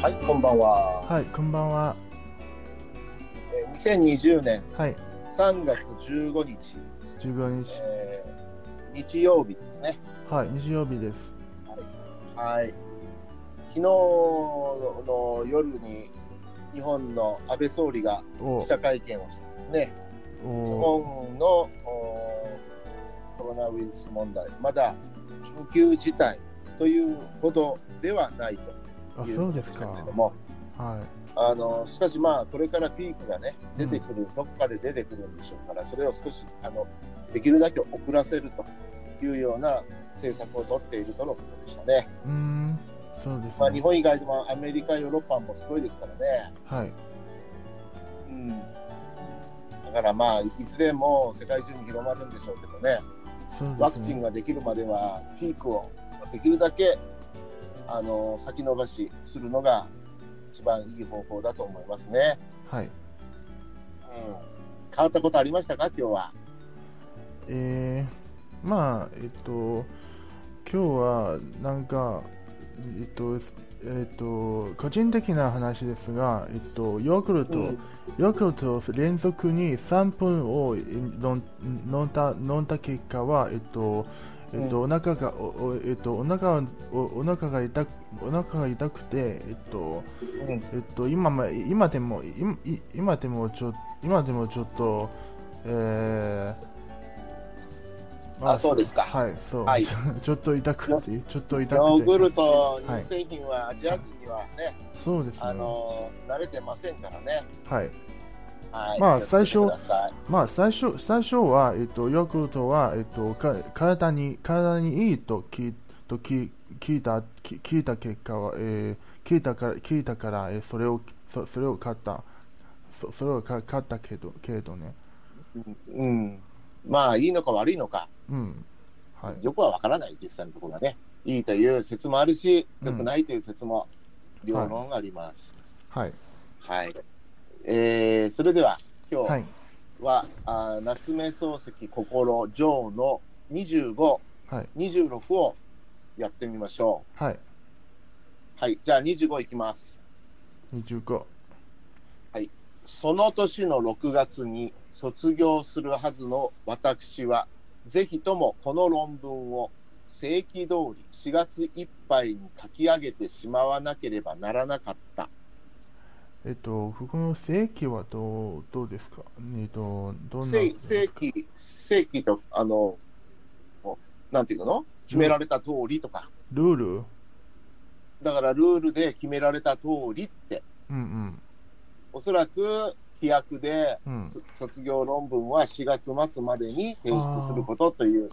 はい、こんばんは。はい、こんばんは。えー2020年はい、3月15日、15日。えー日曜日ですね。はい、日曜日です。はい。昨日の夜に日本の安倍総理がお記者会見をしてね、日お本のおコロナウイルス問題、まだ緊急事態というほどではないあ、ということでしたけれ。ども、はあのしかし、まあ、これからピークがね、出てくる、どっかで出てくるんでしょうから、それを少しあのできるだけ遅らせるというような政策を取っているとのことでしたね。い。うーん、そうですまあ、日ね。本以外でもアメリカ、ヨーロッパもすごいですからね。はい、うん、だからまあ、いずれも世界中に広まるんでしょうけどね、そうワク。チンができるまでは、ピークをできるだけあの先延ばしするのが一番いい方法だと思いますね。はい。うん、変わったことありましたか、今日は。えー、まあ、えっと、今日は、なんか、えっと、えっと、個人的な話ですが、えっと、ヨーグルト、うん。ヨーグルトを連続に3分を飲んだ飲んだ結果は、えっとえっとお腹がおおえっとお腹おお腹が痛くお腹が痛くてえっとうん。えっと今ま今でも今今でもちょ今でもちょっとえーまあそうですか。はいそう、はい。ちょっと痛くてちょっと痛くて。ヨーグルトはい乳製品はアジア人にはね、そうですね。あの慣れてませんからね。はい。はい、まあ最初まあ最初最初は、えっと、ヨーグルトは、えっと、か体に体にいいと聞いと聞聞いた聞聞いた結果は、えー聞いたから聞いたから、えーそれをそそれを買った。そそれを買買ったけどけれどね。うん、まあいいのか悪いのか、うんはいよくはわからない、実際のところがね。いいという説もあるし、うん良くないという説も両論あります。はいはい。えーそれでは今はい日は、あー夏目漱石心上の25、はい26をやってみましょはい。う。はい、じゃあ25いきます。25。その年の6月に卒業するはずの私は、ぜひともこの論文を正規通り4月いっぱいに書き上げてしまわなければならなかった。えっと、ここの正規はどうどうですか？えっと、どんな正正規、正規と、あの、なんていうの？決められた通りとか、ルール？だからルールで決められた通りって、うんおそらく規約でうん。卒業論文は4月末までに提出することという、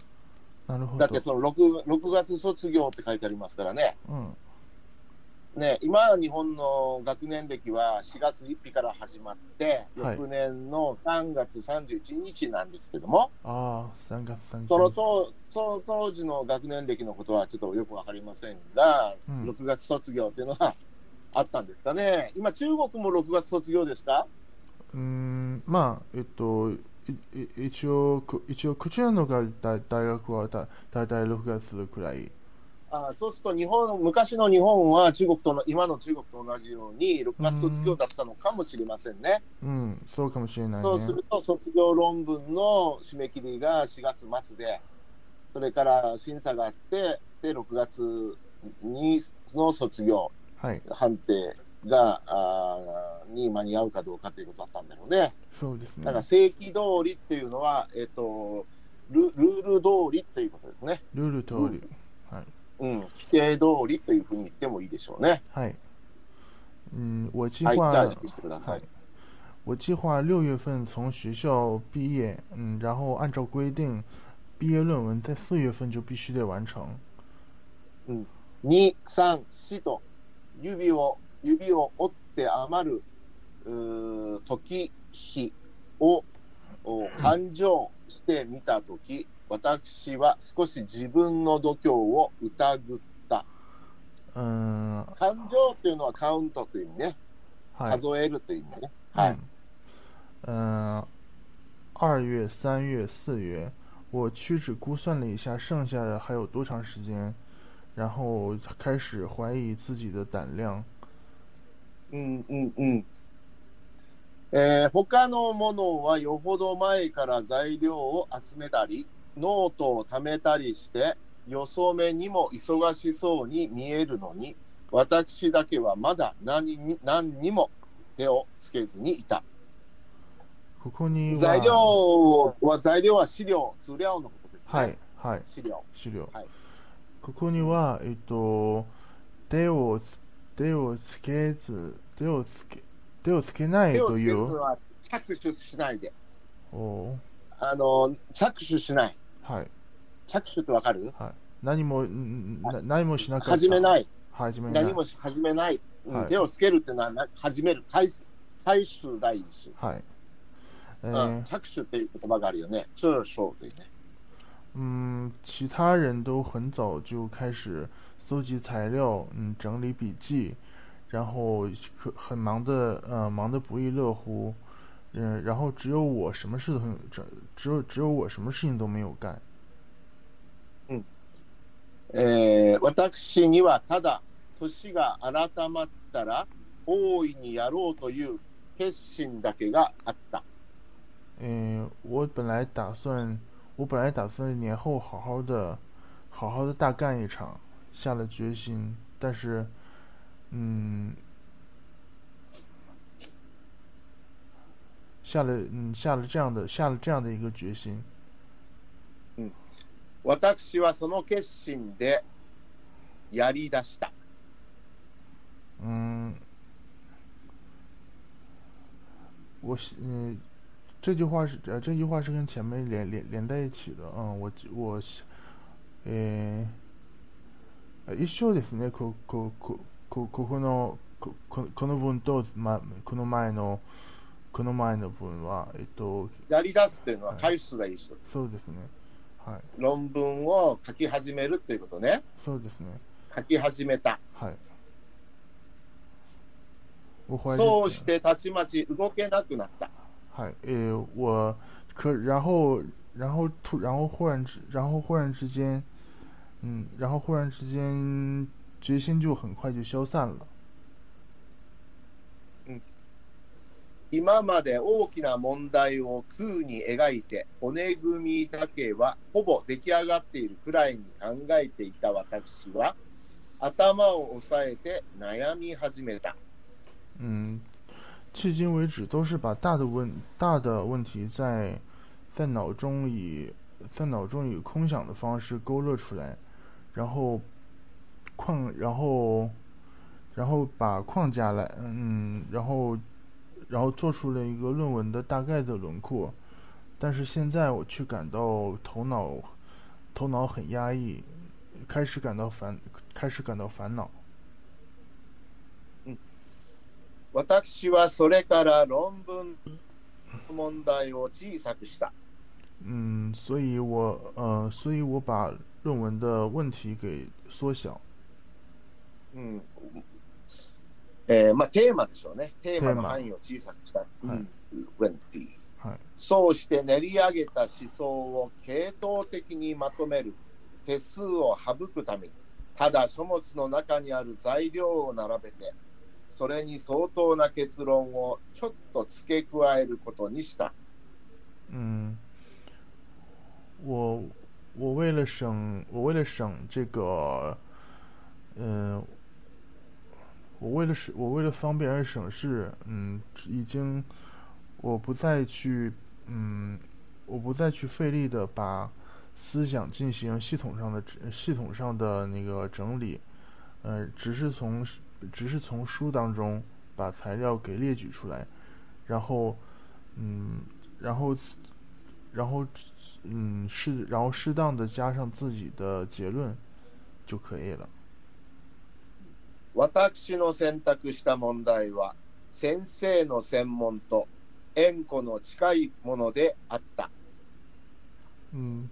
なるほど。だってその 6, 6月卒業って書いてありますからね。うん。ね、今、日本の学年歴は4月1日から始まって、はい翌年の3月31日なんですけども、ああ、3月30日。その当その当時の学年歴のことはちょっとよくわかりませんが、うん6月卒業っていうのはあったんですかね。今、中国も6月卒業ですか？うーん、まあ、えっと、一応、く一応、こちらのが大大学はだ大体6月くらい。あそうすると日本、昔の日本は中国との今の中国と同じように6月卒業だったのかもしれませんね。うん、そうかもしれないね。そうすると、卒業論文の締め切りが4月末で、それから審査があって、で6月にの卒業はい、判定があーに間に合うかどうかということだったんだろうね。そうですね。だから正規通りっていうのは、えっとルルール通りっていうことですね。ルール通り。はい。うん、規定通りというふうに言ってもいいでしょうね。はい。嗯，我计はい、划、じゃあ、訳してくださ嗨い。，我计划六月份从学校毕业，嗯，然后按照规定，毕业论文在四月份就必须得完成。2、3、4と指を指を折って余る時日をお勘定してみたとき、私は少し自分の度胸を疑った。嗯，感情っていうのはカウントという意味ね。嗨，数えるという意味ね。はい。嗯，嗯，二月、三月、四月，我屈指估算了一下，剩下的还有多长时间，然后开始怀疑自己的胆量。うんうんうん。えー他のものはよほど前から材料を集めたり、ノートを貯めたりして、よそ目にも忙しそうに見えるのに、私だけはまだ何に何にも手をつけずにいた。ここには材料は、材料は資料、資料のことですね。はい、はい、資料。資料。はいここには、えっと、手を、手をつけず、手をつけ、手をつけないという、着手しないで。おあの、着手しない。はい、着手ってわかる？何も、んな何もしなかった。始めない。始めない。何もし始めない、うんはい手をつけるっていうのはな始める、開始開始がいいです、はい。えうんー着手っていう言葉があるよね。这手というね。嗯，其他人都很早就开始搜集材料，嗯，整理笔记，然后可很忙的，呃，忙得不亦乐乎，嗯，然后只有我什么事都很，只只有只有我什么事情都没有干。えー私にはただ、年が改まったら、大いにやろうという決心だけがあった。嗯，我本来打算， 我本来打算年后好好的，好好的大干一场，下了决心，但是，嗯，下了，嗯，下了这样的，下了这样的一个决心。私はその決心でやり出した。嗯，我是嗯， 这句话是呃，这句话是跟前面连连连在一起的。嗯，我记我是，えー、一緒ですね。ここここここのこここの文とまこの前のこの前の文はえっとやり出すっていうのははい開始がいい人。そうですね。はい論文を書き始めるっていうことね。そうですね。書き始めた。はい。そうしてたちまち動けなくなった。嗨，呃，我可然后然后突然后忽然之然后忽然之间，嗯，然后忽然之间决心就很快就消散了。今まで大きな問題を空に描いて骨組みだけはほぼ出来上がっているくらいに考えていた私は頭を押さえて悩み始めた。嗯，迄今为止都是把大的问大的问题在在脑中以在脑中以空想的方式勾勒出来，然后框然后然后把框架来嗯，然后然后做出了一个论文的大概的轮廓，但是现在我却感到头脑头脑很压抑，开始感到烦开始感到烦恼。私はそれから論文の問題を小さくした。嗯，所以我呃，所以我把论文的问题给缩小。うんえーまあ、テーマでしょうね。テーマの範囲を小さくした。うんはい20はい。そうして練り上げた思想を系統的にまとめる手数を省くために、ただ書物の中にある材料を並べて、それに相当な結論をちょっと付け加えることにした。嗯，我我为了省我为了省这个，嗯、我为了省我为了方便而省事，嗯，已经我不再去嗯，我不再去费力的把思想进行系统上的系统上的那个整理，呃，只是从 只是从书当中把材料给列举出来，然后嗯，然后然后嗯适然后适当的加上自己的结论就可以了。私の選択した問題は、先生の専門と縁故の近いものであった。嗯，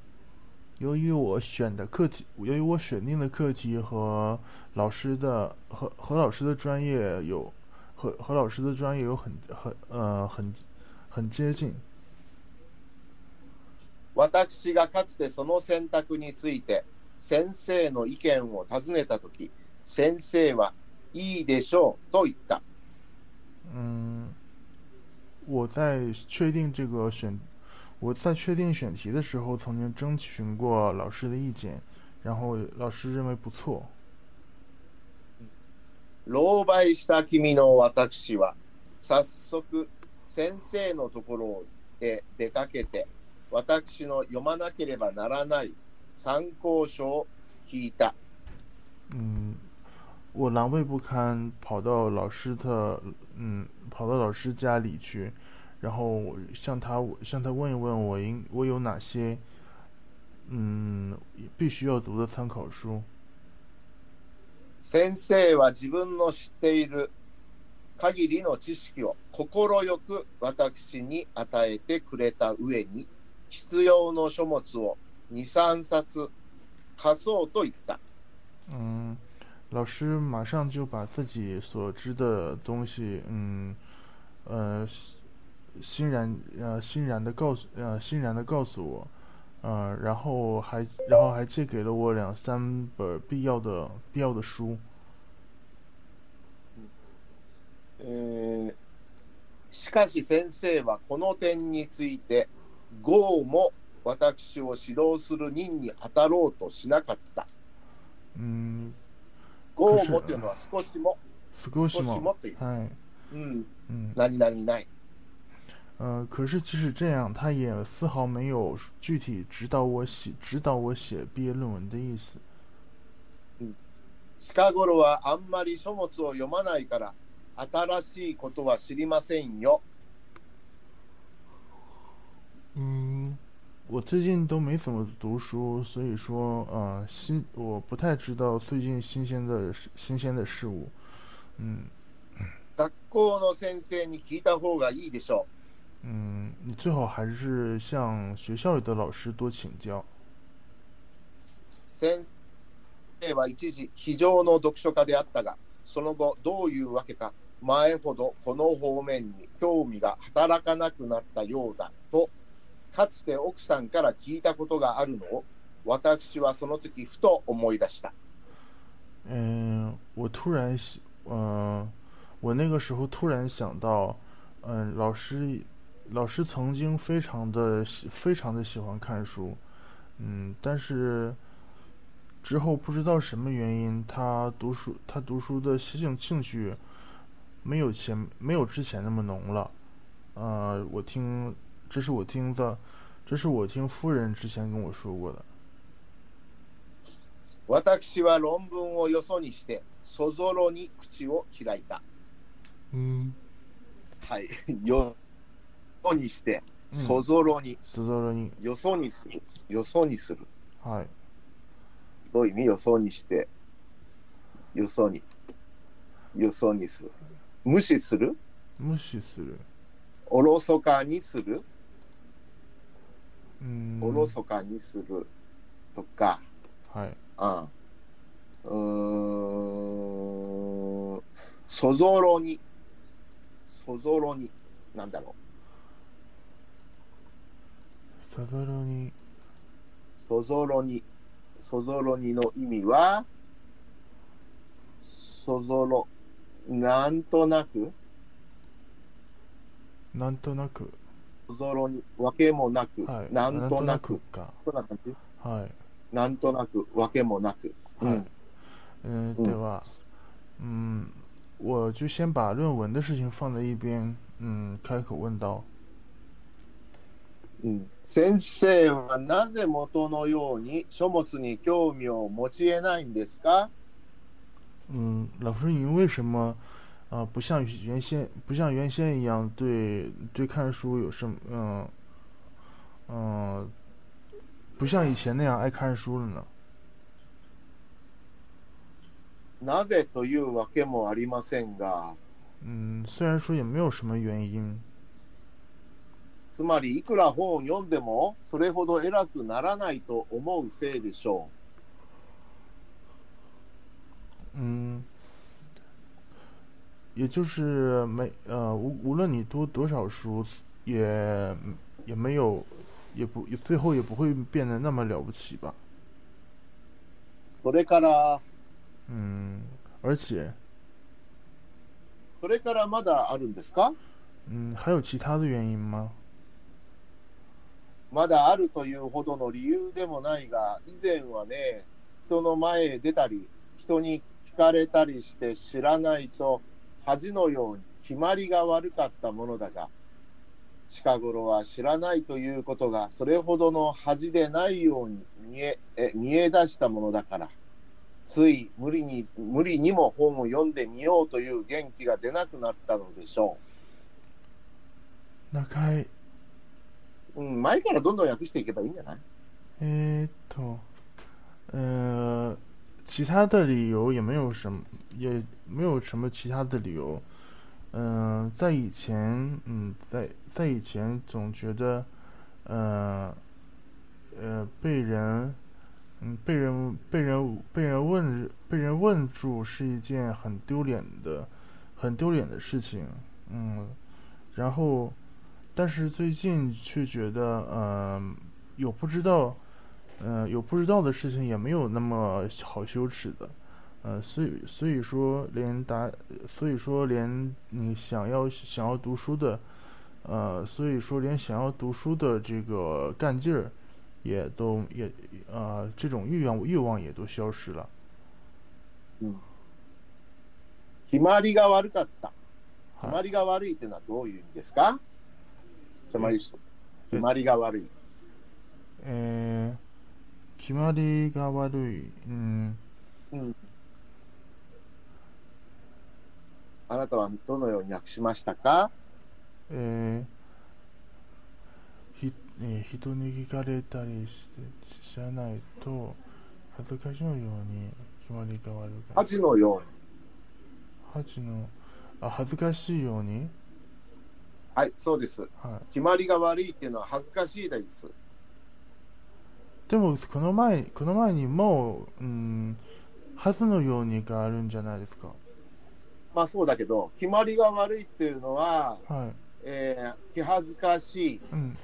由于我选的课题，由于我选定的课题和老师的和和老师的专业有和和老师的专业有很很呃很很接近。私がかつてその選択について先生の意見を尋ねたとき、先生はいいでしょうと言った。嗯，我在确定这个选 我在确定选题的时候，曾经征询过老师的意见，然后老师认为不错。狼狽した君の私は早速先生のところへ出かけて私の読まなければならない参考書を聞いた。嗯，我狼狈不堪，跑到老师的嗯，跑到老师家里去， 然后向他向他问一问我应我有哪些嗯必须要读的参考书。先生は自分の知っている限りの知識を快く私に与えてくれた上に必要の書物を2、3冊貸そうと言った。嗯，老师马上就把自己所知的东西，嗯，呃， 欣然呃欣然的告诉呃欣然的告诉我，呃，然后还然后还借给了我两三本必要的必要的书。えーしかし先生はこの点について、ゴーも私を指導する任に当たろうとしなかった。嗯，ゴーもというのは少しも、少しももという。はいうん、嗯何々ない。呃，可是即使这样，他也丝毫没有具体指导我写指导我写毕业论文的意思。近頃はあんまり書物を読まないから、新しいことは知りませんよ。嗯，我最近都没怎么读书，所以说，呃，新我不太知道最近新鲜的事新鲜的事物。嗯学校の先生に聞いた方がいいでしょ 嗯，你最好还是向学校里的老师多请教。う。先生は一時非常の読書家であったが、その後どういうわけか、前ほどこの方面に興味が働かなくなったようだと、かつて奥さんから聞いたことがあるのを、私はその時ふと思い出した。嗯，我突然想，嗯、我那个时候突然想到，嗯、老师，老师曾经非常的喜，非常的喜欢看书，嗯，但是之后不知道什么原因，他读书，他读书的兴兴趣没有前没有之前那么浓了，呃，我听，这是我听的，这是我听夫人之前跟我说过的。私は論文をよそにして、そぞろに口を開いた。嗯，はい。よ そにして、うんそぞろに、斯多罗尼，よそにする。よそにする。はい。どういう意味？よそにして、よそに。よそにする。無視する？無視する。おろそかにする？うん。おろそかにする。とか、はい。あうーん、そぞろに。そぞろに。なんだろサザロに、う。そぞろに。そぞろにの意味は、そぞろ、なんとなく、なんとなく、そぞろに、わけもなく、はい。なんとなく、か。そんな感じ？はい。なんとなく、わけもなく。はいうん。嗯，嗯对吧？嗯，我就先把论文的事情放在一边，嗯，开口问道。うん先生はなぜ元のように書物に興味を持ち得ないんですか？嗯，老师，您为什么啊、呃不像原先不像原先一样对对看书有什么嗯嗯、不像以前那样爱看书了呢？なぜというわけもありませんが、嗯，虽然说也没有什么原因，つまり、いくら本を読んでも、それほど偉くならないと思うせいでしょ嗯，也就是没呃，无无论你读多少书，也也没有，也不最后也不会变得那么了不起吧。う。それから、嗯，而且，それからまだあるんですか？嗯，还有其他的原因吗？まだあるというほどの理由でもないが、以前はね、人の前へ出たり、人に聞かれたりして知らないと、恥のように決まりが悪かったものだが、近頃は知らないということがそれほどの恥でないように見ええ見え出したものだから、つい無理に無理にも本を読んでみようという元気が出なくなったのでしょ中井、う。うん、前からどんどん訳していけばいいんじゃないえーっと，呃，其他的理由也没有什么，也没有什么其他的理由。嗯、在以前，嗯，在在以前总觉得，呃，呃，被人，嗯，被人被人被人问被人问住是一件很丢脸的，很丢脸的事情。嗯，然后， 但是最近却觉得，嗯、有不知道，嗯、有不知道的事情也没有那么好羞耻的，呃，所以所以说连答，所以说连你想要想要读书的，呃，所以说连想要读书的这个干劲儿，也都也呃这种欲望欲望也都消失了。決まりが悪かった。決まはい、りが悪いっていうのはどういう意味ですか 決まり決まりが悪い。えー、決まりが悪い、うん、うん。あなたはどのように訳しましたか？えーひえー人に聞かれたりして知らないと恥ずかしいように決まりが悪い恥のように。恥のあ恥ずかしいように？はい、そうです。はい。決まりが悪いっていうのは恥ずかしいです。でもこの前この前にもう、うん、はずのようにがあるんじゃないですか。まあそうだけど、決まりが悪いっていうのは、はい。えー気恥ずかしい、うん。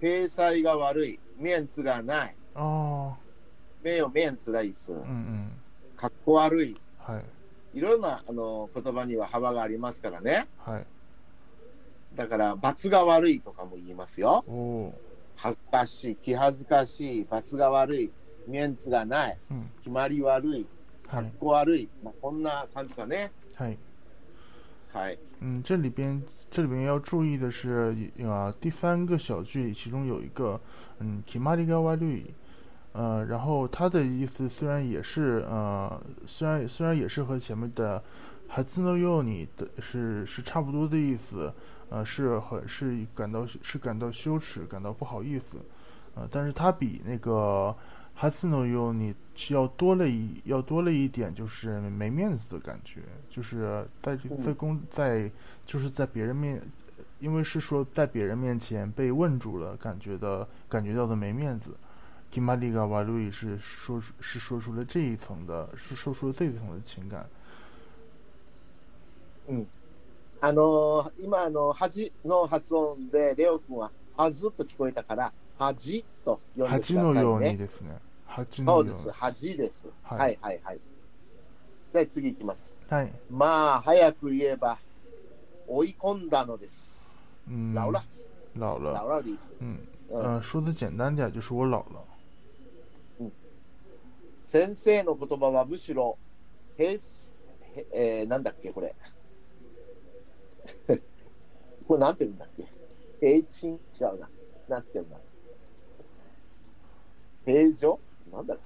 体裁が悪い、メンツがない、あ名誉メンツがいいです。あ。うんうん。かっこ悪い。はい。いろんなあの言葉には幅がありますからね。はいだから、罰が悪いとかも言いますよ。恥ずかしい、気恥ずかしい、罰が悪い、メンツがない、ーうん決まり悪い、かっはいこ悪い、まあ、こんな感じかね。はいはい。嗯，这里边这里边要注意的是，呃，第三个小句里其中有一个，嗯 k i m a r i ga warui，呃，然后它的意思虽然也是，呃，虽然虽然也是和前面的 “hatsuno yoni” 的是是差不多的意思，呃，是很是感到是感到羞耻，感到不好意思，呃，但是它比那个 “hatsuno yoni” 是要多了一要多了一点，就是没面子的感觉，就是在在公在就是在别人面，因为是说在别人面前被问住了，感觉的感觉到的没面子。Kimari ga warui 是说出是说出了这一层的，是说出了这一层的情感。あのー今あの、恥の発音で、レオ君は、はずと聞こえたから、恥と呼んでく八ださいのようにね。ですね。八そのように。うです、恥です。ははいい、はい、はい。じゃあ次いきます。はい。まあ、早く言えば、追い込んだのです。嗯，老了，老了。老了的意思。嗯，うん呃，说的简单点就是我老了。先生の言葉はむしろ、へえーなんだっけ、これ。これなんて言うんだっけ？平鎮違うな。なんて言うんだ？平常なんだろ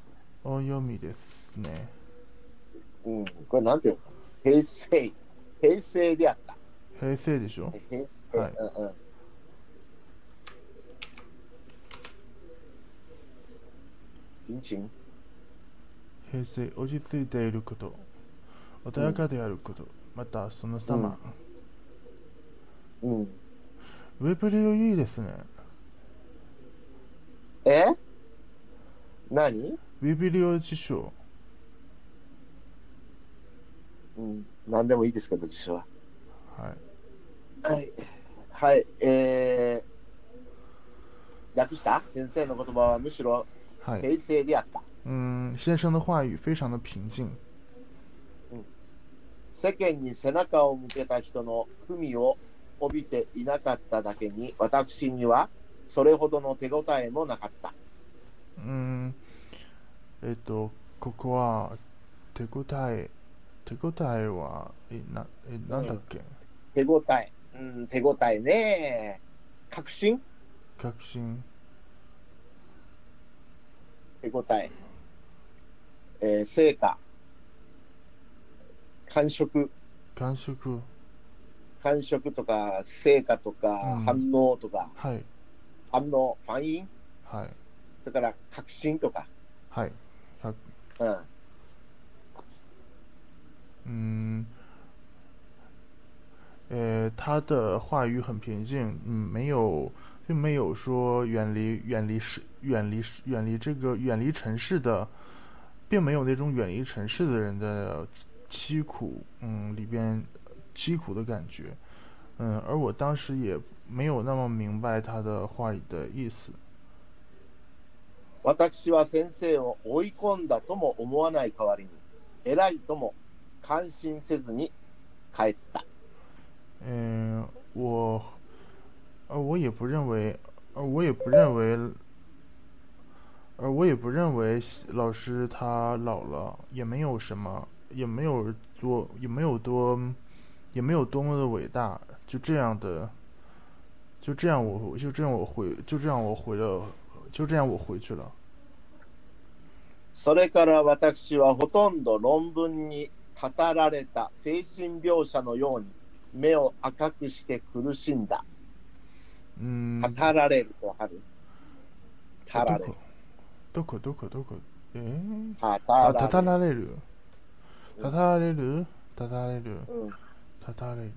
お読みですね。う。うん、これなんて言うの平成。平成であった。平成でしょ？へはいうんうん平成、落ち着いていること、穏やかであること、またその様、うん。ウェブリオいいですね。え？何？ウェブリオ辞書。うん。何でもいいですけど、辞書は。はい。はい。はい。えー、略した？先生の言葉はむしろはい。平静であった。嗯，先生的话语非常的平静。世間に背中を向けた人の文を帯びていなかっただけに、私にはそれほどの手応えもなかった。うん、えっと、ここは手応え、手応えは、え、な、え、なんだっけ、手応え。うん、手応えね。確信？確信。手応え。えー成果。感触。感触。感触とか、成果とか、うん反応とか、はい。反応、ファインはい。それから確信とか。はい。うん。嗯，呃，他的话语很平静，嗯，没有，并没有说远离远离市远离远离这个远离城市的，并没有那种远离城市的人的凄苦，嗯，里边 凄苦的感觉，嗯，而我当时也没有那么明白他的话语的意思，私は先生を追い込んだとも思わない代わりに、偉いとも感心せずに帰った。嗯，我，呃，我也不认为，呃，我也不认为，呃，我也不认为老师他老了，也没有什么，也没有多，也没有多， 也没有多么的伟大，就这样的，就这样我，就这样我回，就这样我回了，就这样我回去了。それから私はほとんど論文に語られた精神描写のように目を赤くして苦しんだ。嗯，語られるとわかる語られる。どこ？どこ？どこ、え？ー、語あ、らたたれる。られる、たたられる、たたられる、うんたたられる。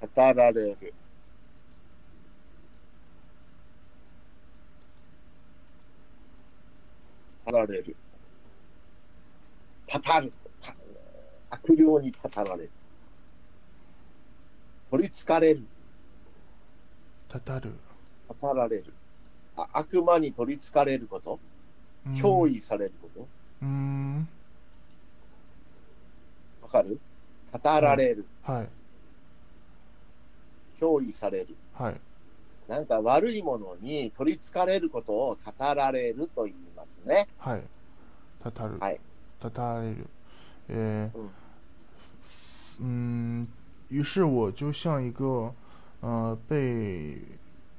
語られる。語られる。たたる。た悪霊にたたられる。取りつかれる。たたる。たたられる。あ悪魔に取りつかれること、うん脅威されること、うーん。わかる？たたられる。はい。脅威される。はい。なんか悪いものに取りつかれることをたたられると言いますね。はい。たたる。はい。たたられる。呃嗯，嗯，于是我就像一个呃被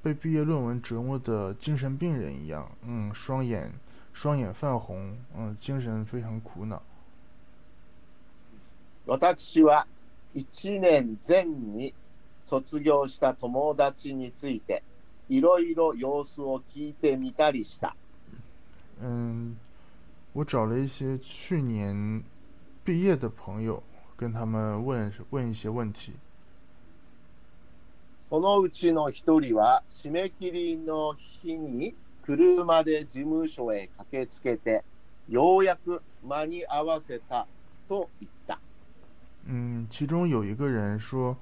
被毕业论文折磨的精神病人一样，嗯，双眼双眼泛红，嗯，精神非常苦恼。私は1年前に卒業した友達についていろいろ様子を聞いてみたりした。嗯，我找了一些去年毕业的朋友，跟他们问问一些问题。そのうちの一人は締め切りの日に車で事務所へ駆けつけてようやく間に合わせたと言った。嗯，其中有一个人说，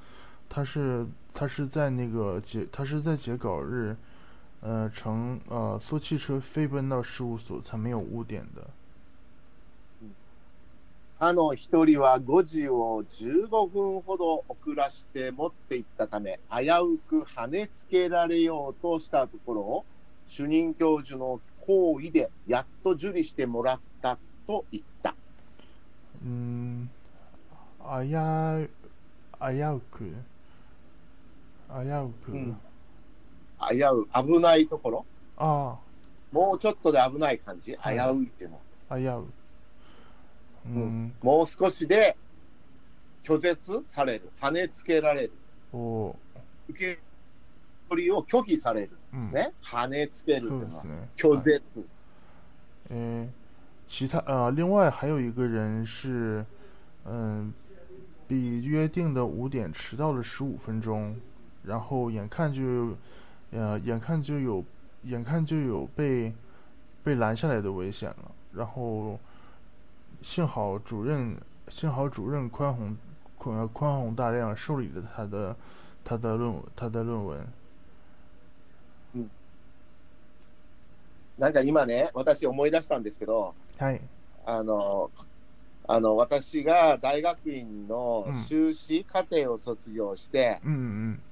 他是他是在那个截他是在截稿日，呃，乘呃坐汽车飞奔到事务所才没有误点的。あの一人は5時を15分ほど遅らして持っていったため、危うく跳ねつけられようとしたところを、主任教授の行為でやっと受理してもらったと言った。嗯， 危や危うく危うく、うん。危う、危ないところ、あもうちょっとで危ない感じ、危はい。ういっていうのは。あ危う。うん、もう少しで拒絶される、跳ねつけられる、お受け取りを拒否される、嗯，ね、跳ねつけるってそいううのはね。拒絶。呃，其他呃，另外还有一个人是，嗯、比约定的五点迟到了十五分钟。 然后眼看就，呃，眼看就有，眼看就有被被拦下来的危险了。然后幸好主任，幸好主任宽宏宽宽宏大量受理了他的他的论他的论文。なんか今ね、私思い出したんですけど、はい。あの、 あの、私が大学院の修士課程を卒業して、うんうん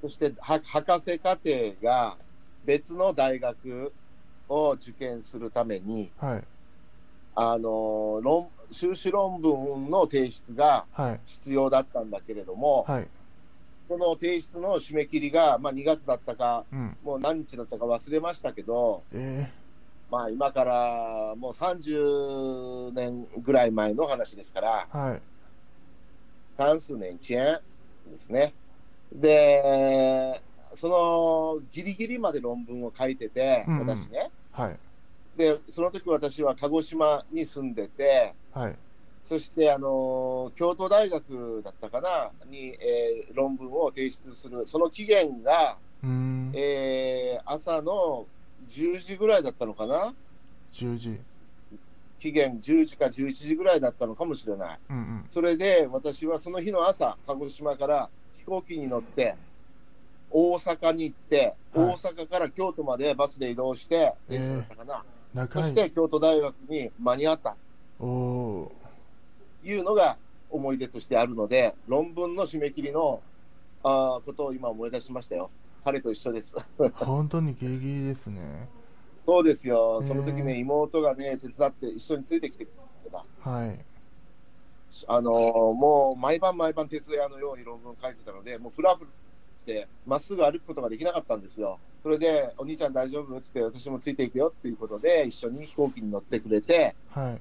そしては博士課程が別の大学を受験するために、うん。はい。あの、論修士論文の提出がはい。必要だったんだけれども、はい。その提出の締め切りが、まあ、2月だったか、うん。もう何日だったか忘れましたけど、えまあ、今からもう30年ぐらい前の話ですから、ー、はい。関数年前ですね。で、そのギリギリまで論文を書いてて、うんうん私ね。はい。で、その時私は鹿児島に住んでて、はい。そして、あの京都大学だったかな、に、えー論文を提出する、その期限が。えー朝の10時ぐらいだったのかな、10時。期限10時か11時ぐらいだったのかもしれない。うんうん。それで私はその日の朝、鹿児島から飛行機に乗って、大阪に行って、はい大阪から京都までバスで移動して、えー電車だったかな。そして京都大学に間に合ったおいうのが思い出としてあるので、論文の締め切りのあーことを今思い出しましたよ。彼と一緒です。ー、本当にギリギリですね。そうですよ、その時ね、えー妹がね、手伝って一緒についてきてくれた。はい。あのーもう毎晩毎晩徹夜のように論文書いてたので、もうフラフラして、まっすぐ歩くことができなかったんですよ。それで、お兄ちゃん大丈夫？っつって、私もついていくよっていうことで、一緒に飛行機に乗ってくれて、はい。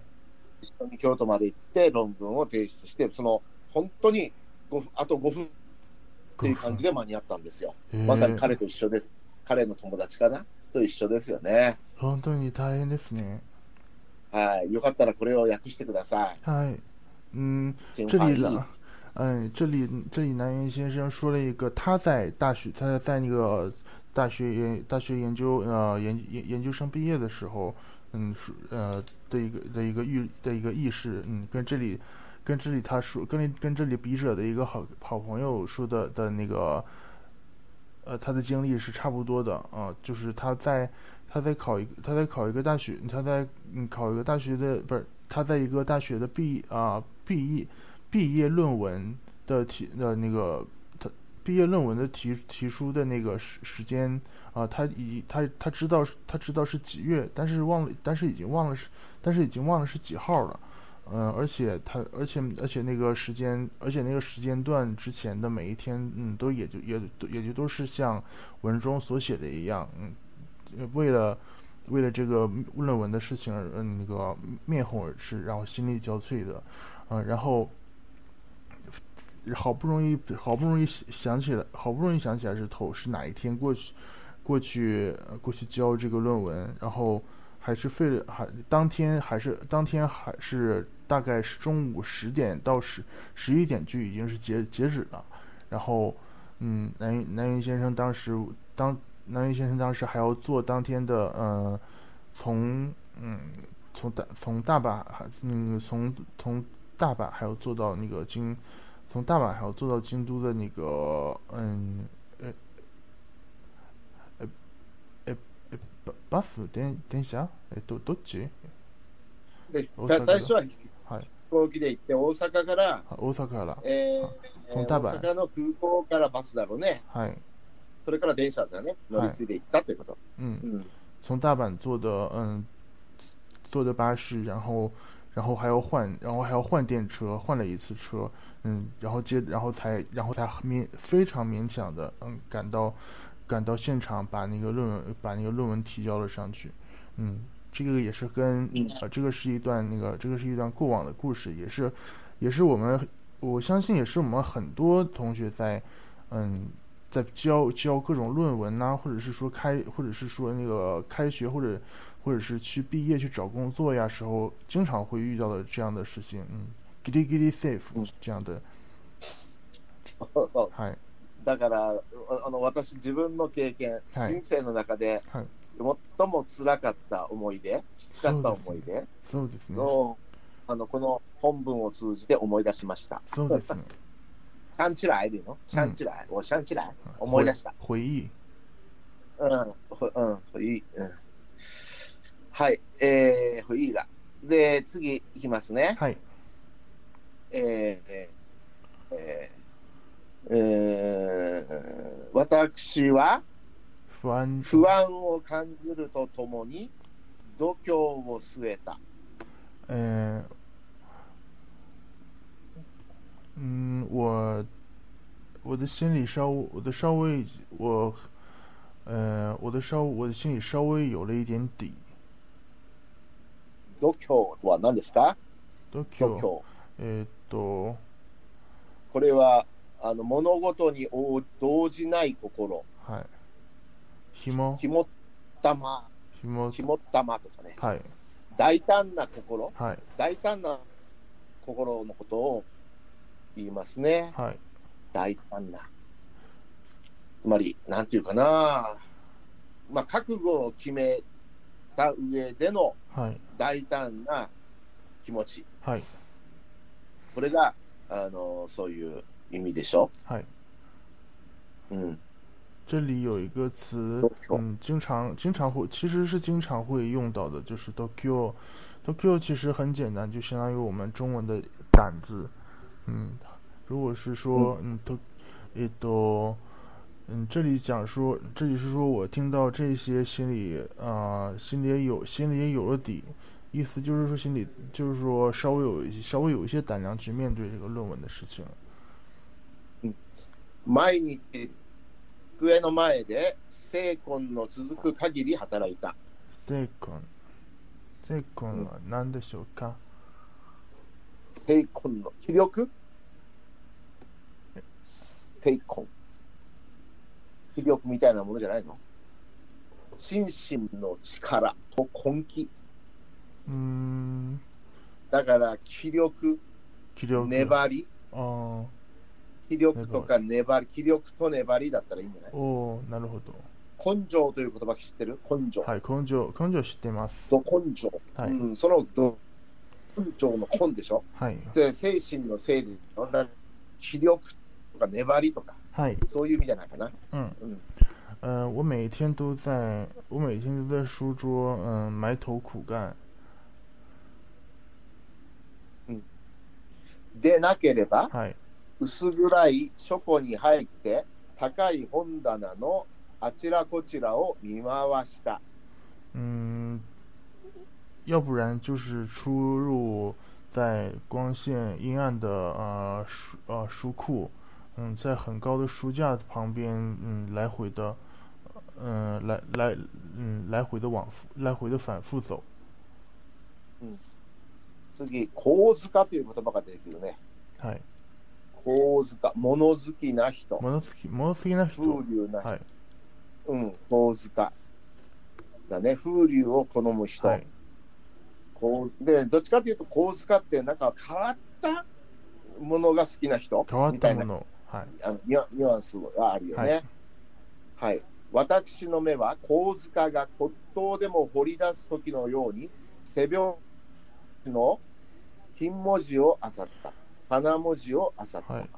一緒に京都まで行って、論文を提出して、その本当に5分あと5分っていう感じで間に合ったんですよ。えーまさに彼と一緒です。彼の友達かなと一緒ですよね。本当に大変ですね。はい。よかったらこれを訳してください。はい。嗯，请这翻译里了，嗯，这里这里南云先生说了一个他在大学，他在那个大学研大学研究呃研研研究生毕业的时候，嗯，说呃的一个的一个预的一个意识，嗯，跟这里 跟这里他说跟跟这里笔者的一个好好朋友说的的那个，呃，他的经历是差不多的啊、就是他在他在考一个他在考一个大学，他在嗯考一个大学的不是他在一个大学的毕啊、毕业毕业论文的题的那个他毕业论文的提提出的那个时时间啊、他已他他知道他知道是几月，但是忘了，但是已经忘了是，但是已经忘了是几号了。嗯，而且他，而且而且那个时间，而且那个时间段之前的每一天，嗯，都也就也也就都是像文中所写的一样，嗯，为了为了这个论文的事情而嗯那个面红耳赤，然后心力交瘁的，嗯，然后好不容易好不容易想起来，好不容易想起来是头是哪一天过去过去过去交这个论文，然后还是费了还当天还是当天还是大概是中午十点到十十一点就已经是截截止了，然后嗯南云南云先生当时当南云先生当时还要做当天的呃从嗯从大从大阪还嗯从从大阪还要坐到那个京从大阪还要坐到京都的那个嗯呃呃呃呃ババス電電車えっとどっちで大阪最初は飛 はい行機で行って、大阪から、あ大阪からえーあえーその多分大阪の空港からバスだろうね。はいそれから電車だね。乗り継いで行ったということ。嗯うん。从大阪坐的嗯坐的巴士，然后然后还要换，然后还要换电车，换了一次车，嗯，然后接然后才然后才勉非常勉强的嗯赶到赶到现场把那个论文把那个论文提交了上去，嗯， 这个也是跟嗯呃这个是一段那个这个是一段过往的故事，也是也是我们我相信也是我们很多同学在嗯。在教教各种论文呐、或者是说开，或者是说那个开学，或者或者是去毕业去找工作呀时候，经常会遇到的这样的事情，嗯，giri giri safe 嗯这样的，そうそう嗨， だから、ああの私、自分の経験、はい人生の中ではい 最も辛かった思い出、きつかった思い出？そうですね。を、あのこの本文を通じて思い出しました。そうですね。シャンチライでの？シャンチライ、おシャンチライ、思い出した。回忆。うん、ほうん、いい。うん。はい、えー、ほいいら。で、次いきますね。はい。えー、えー、えー、私は不安。不安を感じるとともに度胸を据えた。呃，嗯，我我的心里稍我的稍微我呃我的稍我的心里稍微有了一点底。度胸は何ですか？度度胸胸。えーっとこれはあの物事に応動じない心。はい。紐肝っ玉、紐肝っ玉とかね。はい大胆な心。はい大胆な心のことを言いますね。はい大胆な。つまり、なんていうかな、まあ、覚悟を決めた上でのはい大胆な気持ち。はいこれが、あの、そういう意味でしょ。はい。うん。这里有一个词嗯，经常经常会，其实是经常会用到的，就是 Tokyo。Tokyo 其实很简单，就相当于我们中文的胆子。嗯，如果是说，嗯，都，也都，嗯，这里讲说，这里是说我听到这些，心里啊、心里也有，心里也有了底。意思就是说，心里就是说稍微有一些，稍微有一些胆量去面对这个论文的事情。毎日、机の前で精魂の続く限り働いた。セコン、セコンは何でしょうか？精魂の気力？精魂。気力みたいなものじゃないの？心身の力と根気。うーん、だから気力、気力。粘り、あ気力とか粘り、気力と粘りだったらいいんじゃない？あ、おーなるほど。根性という言葉知ってる？根性。はい、根性、根性知ってます。ど根性。はいうん、そのど根性の根でしょ？はい、で精神のせいでしょだから気力とか粘りとか、はい。そういう意味じゃないかな。嗯嗯，呃，我每一天都在，我每天都在书桌，嗯、埋头苦干。でなければ、はい、薄暗い書庫に入って、高い本棚のあちらこちらを見回した。嗯，要不然就是出入在光线阴暗的呃书呃书库，嗯，在很高的书架旁边，嗯，来回的，嗯、来来，嗯，来回的往复，来回的反复走。次、構図家という言葉が出てくるね。はい、構図家、物好きな人、物好き、物好きな風人。流な人、はい、うん、構図家。だね、風流を好む人。はい、で、どっちかというと構図家ってなんか変わったものが好きな人変わっみたもの。はい、あのニュアンスがあるよね。はい。私の目は構図家が骨董でも掘り出す時のように背拍子の金文字を漁った。花文字を漁った。はい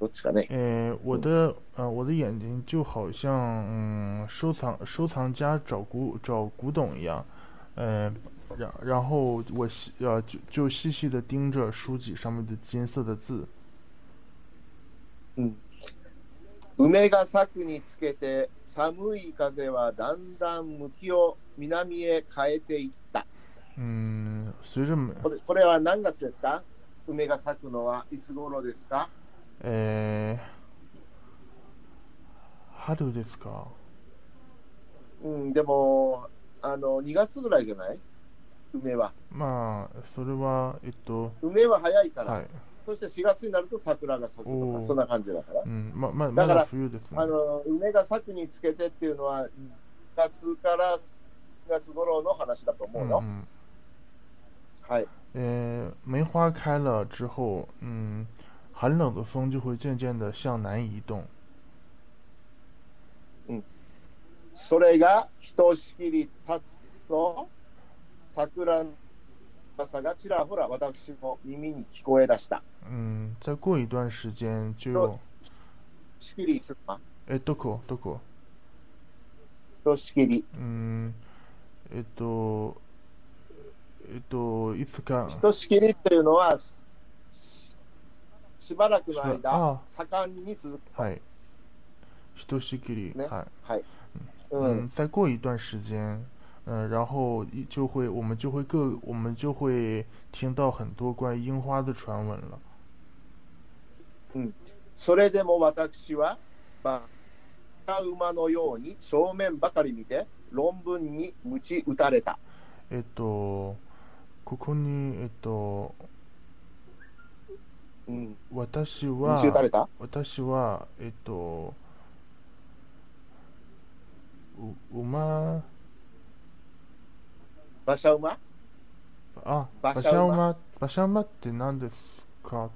どっちかね。呃，我的呃，我的眼睛就好像嗯收藏收藏家找古找古董一样，呃，然然后我细呃就就细细的盯着书籍上面的金色的字，梅が咲くにつけて寒い風はだんだん向きを南へ変えていった。嗯，随着每これこれは何月ですか？梅が咲くのはいつ頃ですか？呃春ですか？うん、でも、あの、2月ぐらいじゃない？梅は。まあそれはえっと梅は早いから、はい、そして4月になると桜が咲くとか、そんな感じだから。うんままだからまだ冬ですねあ。の、梅が咲くにつけてっていうのは、2月から4月頃の話だと思うよ。嗯嗯。はい。呃，梅花开了之后，嗯，寒冷的风就会渐渐的向南移动。それがひとしきり立つと、桜の朝がちらほら私の耳に聞こえ出した。嗯，再过一段时间ひ就としきりすまえどこどこひとしきり。うんえっとえっといつかひとしきりというのは、ししばらくの間あ、盛んに続く。はいひとしきり、ねはいはい。う嗯ん。，再过一段时间，嗯，然后一就会我们就会各我们就会听到很多关于樱花的传闻了。それでも私は、まあ、馬のように正面ばかり見て、論文に鞭打たれた。えっとここにえっとうん。私は鞭打たれた？私はえっとう馬？馬車馬？あ馬車馬？馬車馬？って何ですか？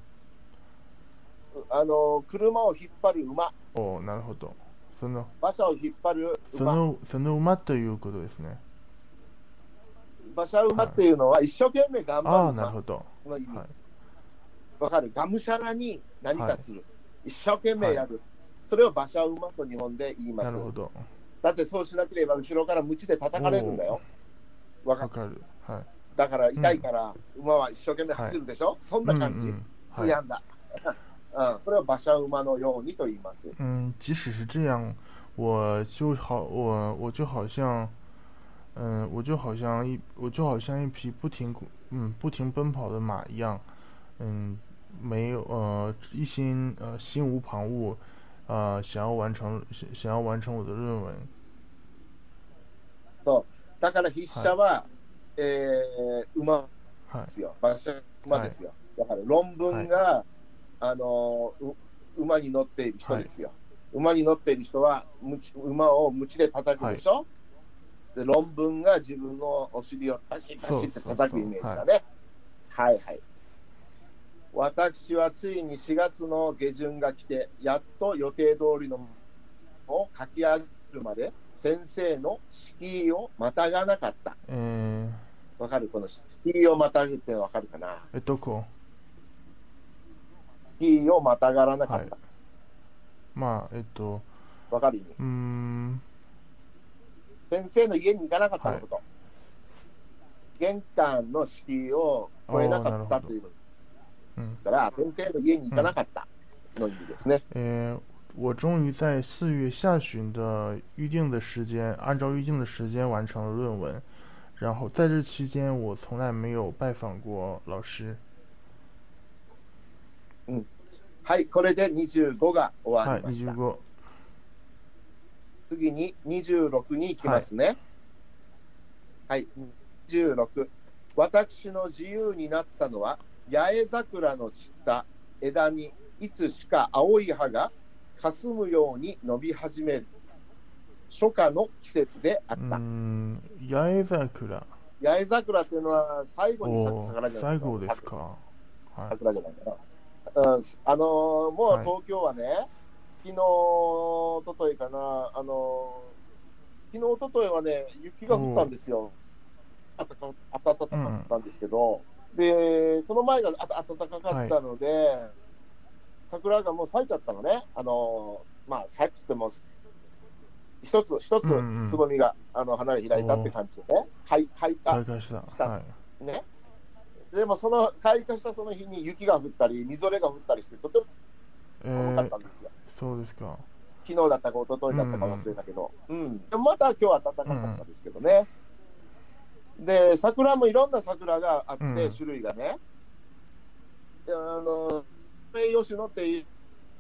あの、車を引っ張る馬。おなるほど。その馬車を引っ張るそ馬。のその馬ということですね馬車馬っていうのは一生懸命頑あ張る。なるほど。はい。わかる。がむしゃらに何かする。一生懸命やる。それを馬車馬と日本で言います。なる。ほど。だってそうしなければ後ろから鞭で叩かれるんだよ。わかる？はい。だから痛いから馬は一生懸命走るでしょ、そんな感じ。つやんだ。うん、これを馬車馬のようにと言います。嗯，即使是这样，我就好，我我就好像，嗯，我就好像一，我就好像一匹不停，嗯，不停奔跑的马一样，嗯，没有，呃，一心，呃，心无旁骛，呃，想要完成，想想要完成我的论文，だから筆者は、えー馬はいで、すよ。馬車馬ですよ。だから論文が、あのう馬に乗っている人ですよ。馬に乗っている人はむち馬を鞭で叩くでしょ、 で論文が自分のお尻をパシパシって叩くイメージだね。はいはい。私はついに4月の下旬が来て、やっと予定通りのを書き上げるまで、先生の敷居をまたがなかった。えわかる？この敷居をまたぐってわかるかな？ー、え、どこ？敷居をまたがらなかった。まあ、えっと、わかる意味？うーん、先生の家に行かなかったのこと。玄関の敷居を越えなかったということ嗯で。すから、先生の家に行かなかったの意味ですね。呃，我终于在四月下旬的预定的时间，按照预定的时间完成了论文。然后在这期间，我从来没有拜访过老师。はい、これで25が終わはい、りました。25。次に26に行きますね。はい、26。私の自由になったのは、八重桜の散った枝にいつしか青い葉が霞むように伸び始める初夏の季節であっうた。ん、八重桜。八重桜っていうのは最後に咲くお桜じゃない最後ですか。はい。桜じゃないかな。うん、あのーもうはい東京はね、昨日、おとといかな、あのー昨日、おとといはね、雪が降ったんですよ。あたかあたたかかったんですけど、で、その前があた暖かかったので、桜がもう咲いちゃったのね。あのーまあ、咲くっつっても、一つ、一つうんうんつぼみが、あの花が開いたって感じでね、開開花した。したはい。ね。でもその開花したその日に雪が降ったり、みぞれが降ったりして、とてもえ寒かっーたんですよ。そうですか。昨日だったか一昨日だったか忘れたけど、うんでもまた今日は暖かかったですけどね。で、桜もいろんな桜があって、うん種類がね。であの、名誉種のってい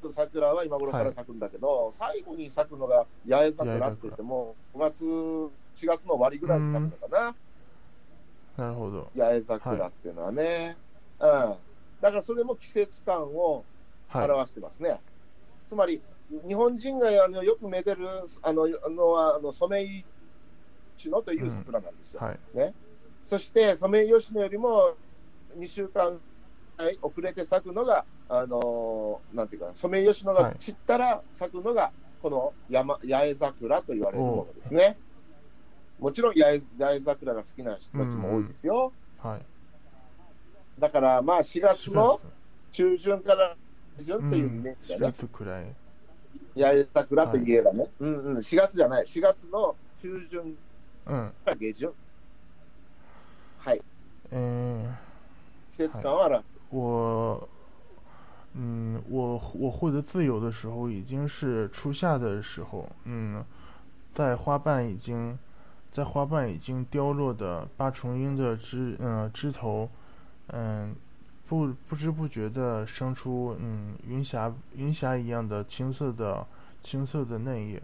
う桜は今頃から咲くんだけど、最後に咲くのが八重桜って言っても、5月、4月の終わりぐらいに咲くのかな。なるほど。八重桜っていうのはね、うん、だからそれも季節感をはい。表してますね。つまり、日本人があのよくめでるあのあのはあのソメイヨシノという桜なんですよ。はい。そして、ソメイヨシノよりも2週間遅れて咲くのが、あのなんていうか、ソメイヨシノが散ったら咲くのがこの山八重桜と言われるものですね。もちろん八重八重桜が好きな人たちも多いですよ。はい。だからまあ4月4の月。中旬から下旬うっていうイんメージだ4ね。月くらい。八重桜といえばね、うんうん、4月じゃない、4月の中旬うん。から下旬。はい、え季節感を表す。ー、我，嗯，我我获得自由的时候已经是初夏的时候，嗯，在花瓣已经在花瓣已经凋落的八重樱的枝嗯、枝头，嗯， 不不知不觉的生出嗯云霞云霞一样的青色的青色的嫩叶。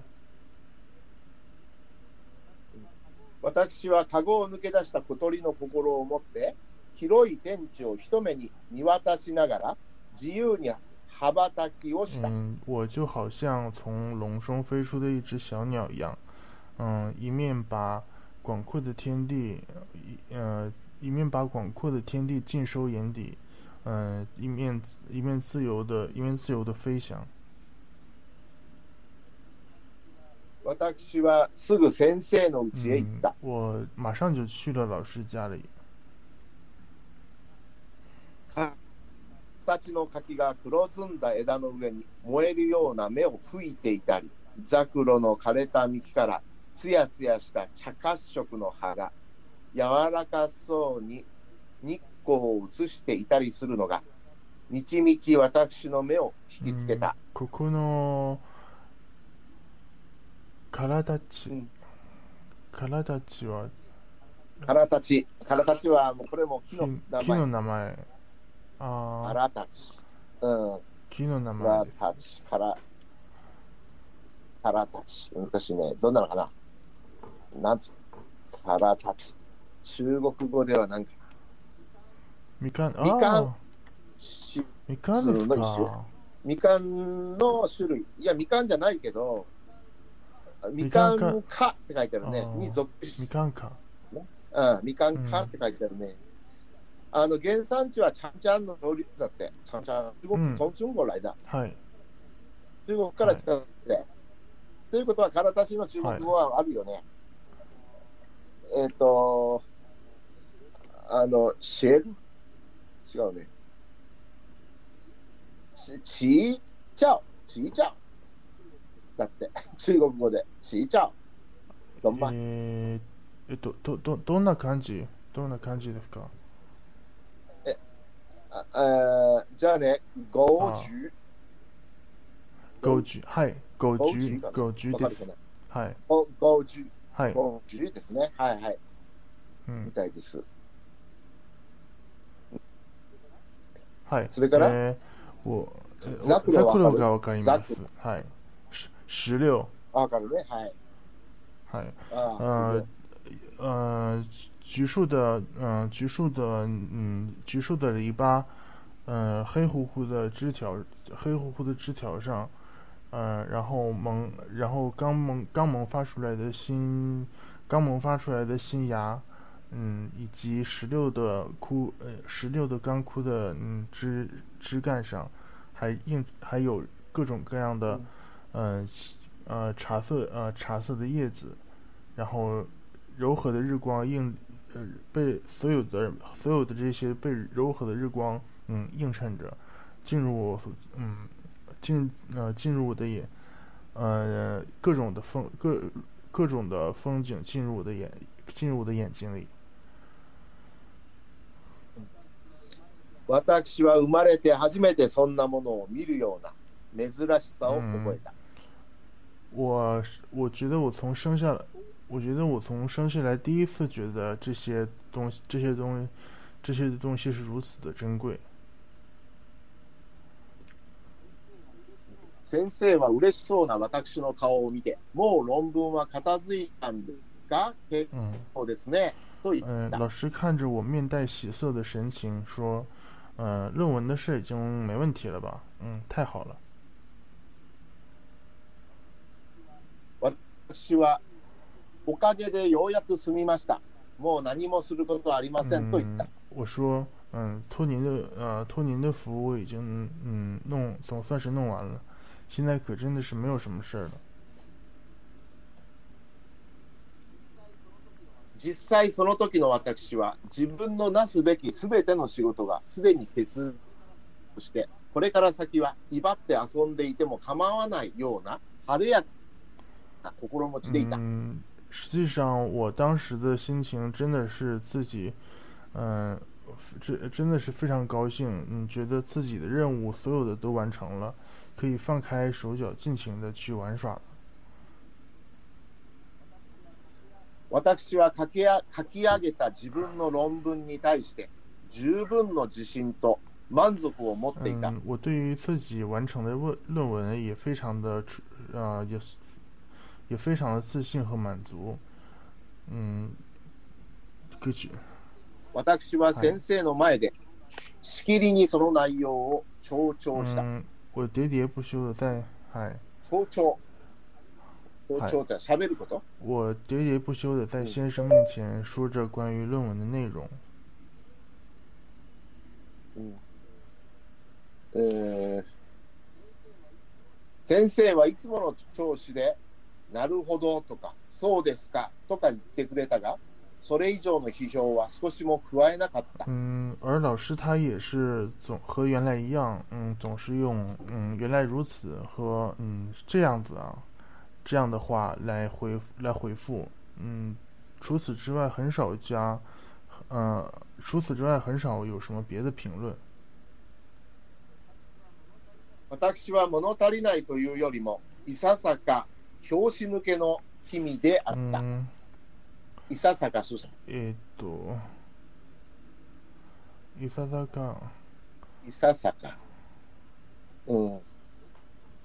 私は籠を抜け出した小鳥の心を持って、広い天地を一目に見渡しながら、自由に羽ばたきをした。嗯，我就好像从笼中飞出的一只小鸟一样，嗯，一面把广阔的天地，一呃，一面把广阔的天地尽收眼底， 嗯，一面一面自由的，一面自由的飞翔。私はすぐ先生の家へ行っ嗯た。，我马上就去了老师家里。形の柿が黒ずんだ枝の上に燃えるような目を吹いていたり、ザクロの枯れた幹からつやつやした茶褐色の葉が柔らかそうに日 光を映していたりするのが、みちみち私の目を引きつけた。ここの体ちうん、体ちは空たち、空たちはもうこれも木の名木の前。名前。ああ、空たち。うん、木の名前空です。たち、から、空たち。難しいね。どんなのかな？なんつ、空たち。中国語ではなんか、みかん、みかんみかんですか。みかんの種類。いや、みかんじゃないけど、みかんんかって書いてあるねに属しみかんか。うん、みかんかって書いてあるね。あの、原産地はチャンチャンの料理だって。チャンチャン。中うん国、中国来だ。はい。中国から来たって。ということは、からたしの中国語はあるよね。えっ、と、あの、シェル違うね。ち、ちーちゃお。ちーちゃお。だって、中国語で、ちーちゃお。どんまい。えっと、ど、ど、どんな感じどんな感じですか？ああーじゃあね、五十。ゴージュ。はい。ゴージュ。ゴージュかなゴージュですはい。ご五十。はい。五十ですね。はいはい。みうん。たいです。はい。それからえー、我、えザクロザクロわかるがわかりまザす。はい。し石榴。あわかるね。はい。はい。あ呃あ、呃，橘树的，嗯、橘树的，嗯，橘树的篱笆，呃，黑乎乎的枝条，黑乎乎的枝条上，呃，然后萌，然后刚萌刚萌发出来的新，刚萌发出来的新芽， 嗯，以及石榴的枯，呃，石榴的干枯的，嗯，枝枝干上，还映还有各种各样的，呃，呃，茶色，呃，茶色的叶子。然后柔和的日光映，呃，被所有的所有的这些被柔和的日光，嗯，映衬着，进入我，嗯，进呃进入我的眼，呃，各种的风各各种的风景进入我的眼，进入我的眼睛里。私は生まれて初めてそんなものを見るような珍しさを覚えた。我是我觉得我从生下来，我觉得我从生下来第一次觉得这些东西，这些东西，这些东西是如此的珍贵。先生は嬉しそうな私の顔を見て、もう論文は片付いたんですか結嗯。構ですね。と言嗯、った。老师看着我面带喜色的神情说：“呃，论文的事已经没问题了吧？嗯，太好了。私は、おかげでようやく済みました。もう何もすることはありませんと言っ嗯た。，我说，嗯，托您的呃，托您的福我已经嗯弄总算是弄完了， 现在可真的是没有什么事儿了。 実際その時の私は自分のなすべきすべての仕事がすでに決してこれから先は威張って遊んでいても構わないような晴れやかな心持ちでいた。嗯，实际上我当时的心情真的是自己，嗯、呃这真的是非常高兴，嗯，觉得自己的任务所有的都完成了，可以放开手脚，尽情的去玩耍了。私は書きや書き上げた自分の論文に対して十分の自信と満足を持っていた。嗯，我对于自己完成的论论文也非常的出，呃，也是也非常的自信和满足。嗯，私は先生の前でしきりにその内容を強調した。嗯，我喋喋不休的在，嗨，強調。強調って喋ること我喋喋不休的在先生面前说着关于论文的内容。うんえー先生はいつもの調子で、なるほどとか、そうですかとか言ってくれたが、それ以上の批評は少しも加えなかった。嗯，而老师他也是总和原来一样，嗯，总是用嗯原来如此和嗯这样子啊 这样的话来回来回复，嗯，除此之外很少加，呃，除此之外很少有什么别的评论。私は物足りないというよりも、いささか拍子抜けの君であった。嗯，いささかすさ。えっと、いささかいささか。うん。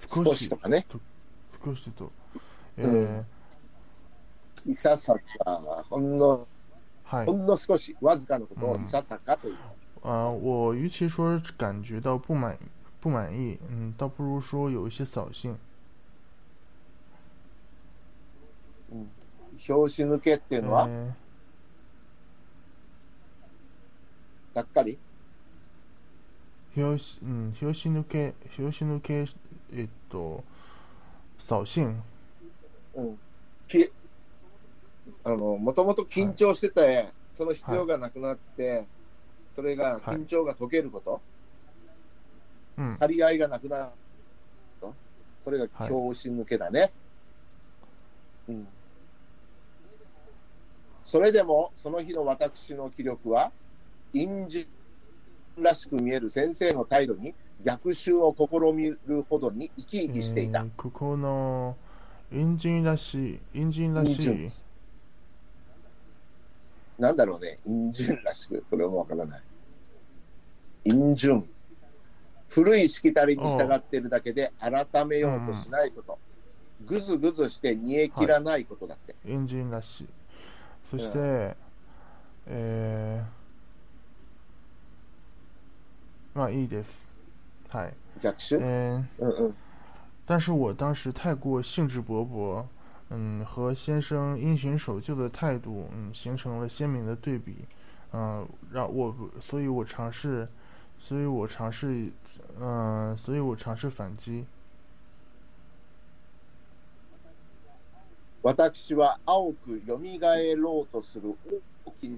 少しとかね。少しと、えうーいささか、ほんの、はいほ。んの少し、わずかのことをうんいささかという。啊、我与其说感觉到不满不满意，嗯，倒不如说有一些扫兴。うん拍子抜けっていうのは、えがっかり？ー、拍子嗯，拍子抜け拍子抜けえっと扫兴。うん。きあの、もともと緊張してて、その必要がなくなって、それが緊張が解けること、嗯張り合いがなくなること、これが拍子抜けだね。うん。それでも、その日の私の気力は、陰人らしく見える先生の態度に逆襲を試みるほどに生き生きしていた。うんここのエンジンらしいエンジンらしいなんだろうね、陰順らしく、これもわからない。陰順。古いしきたりに従っているだけで改めようとしないこと。ぐずぐずして煮え切らないことだって。エンジンらしい。そして、えー、まあいいです。はい。逆襲、嗯，うんうん。但是我当时太过兴致勃勃，嗯，和先生因循守旧的态度，嗯，形成了鲜明的对比，嗯、让我，所以我尝试，所以我尝试，嗯、所以我尝试反击。私は青く蘇ろうとする大きな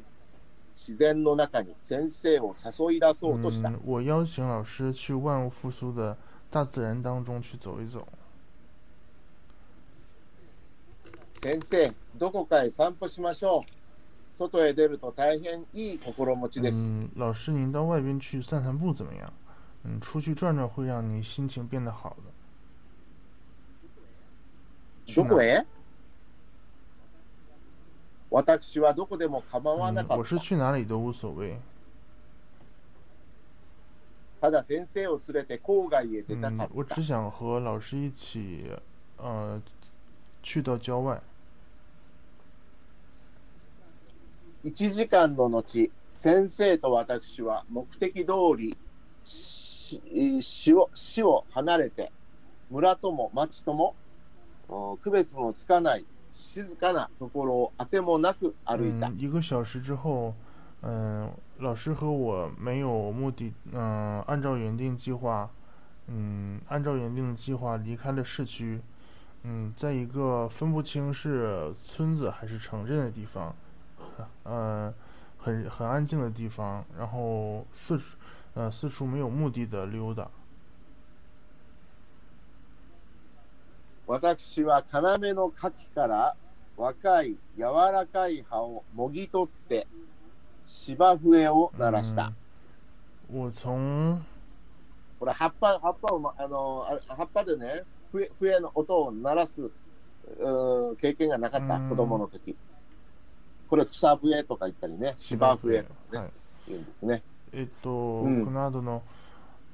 自然の中に先生を誘い出そうとした。嗯，我邀请老师去万物复苏的 大自然当中去走一走。先生、どこかへ散歩しましょう。外へ出ると大変いい心持ちです。嗯，老师，您到外边去散散步怎么样？嗯，出去转转会让你心情变得好的。去哪どこへ私はどこでも構わな嗯，かった我是。去哪里都无所谓。 ただ先生を連れて郊外へ出たかった只。想和老师一起，呃，去到郊外。1時間の後、先生と私は目的通りし市を市を離れて、村とも町ともお区別のつかない静かなところをあてもなく歩いた。嗯，一个小时之后，嗯、老师和我没有目的，嗯、按照原定计划， 嗯，按照原定的计划离开了市区，嗯，在一个分不清是村子还是城镇的地方，呃，很很安静的地方，然后四处呃四处没有目的的溜达。私は要の柿から若い柔らかい葉をもぎ取って 芝笛を鳴らした。我从これ葉っぱ、葉っぱを、あの、葉っぱでね、笛笛の音を鳴らすうー経験がなかった、うん子供の時。これ草笛とか言ったりね、芝笛とかね、はい。言うんですね。えっと、うんこの後の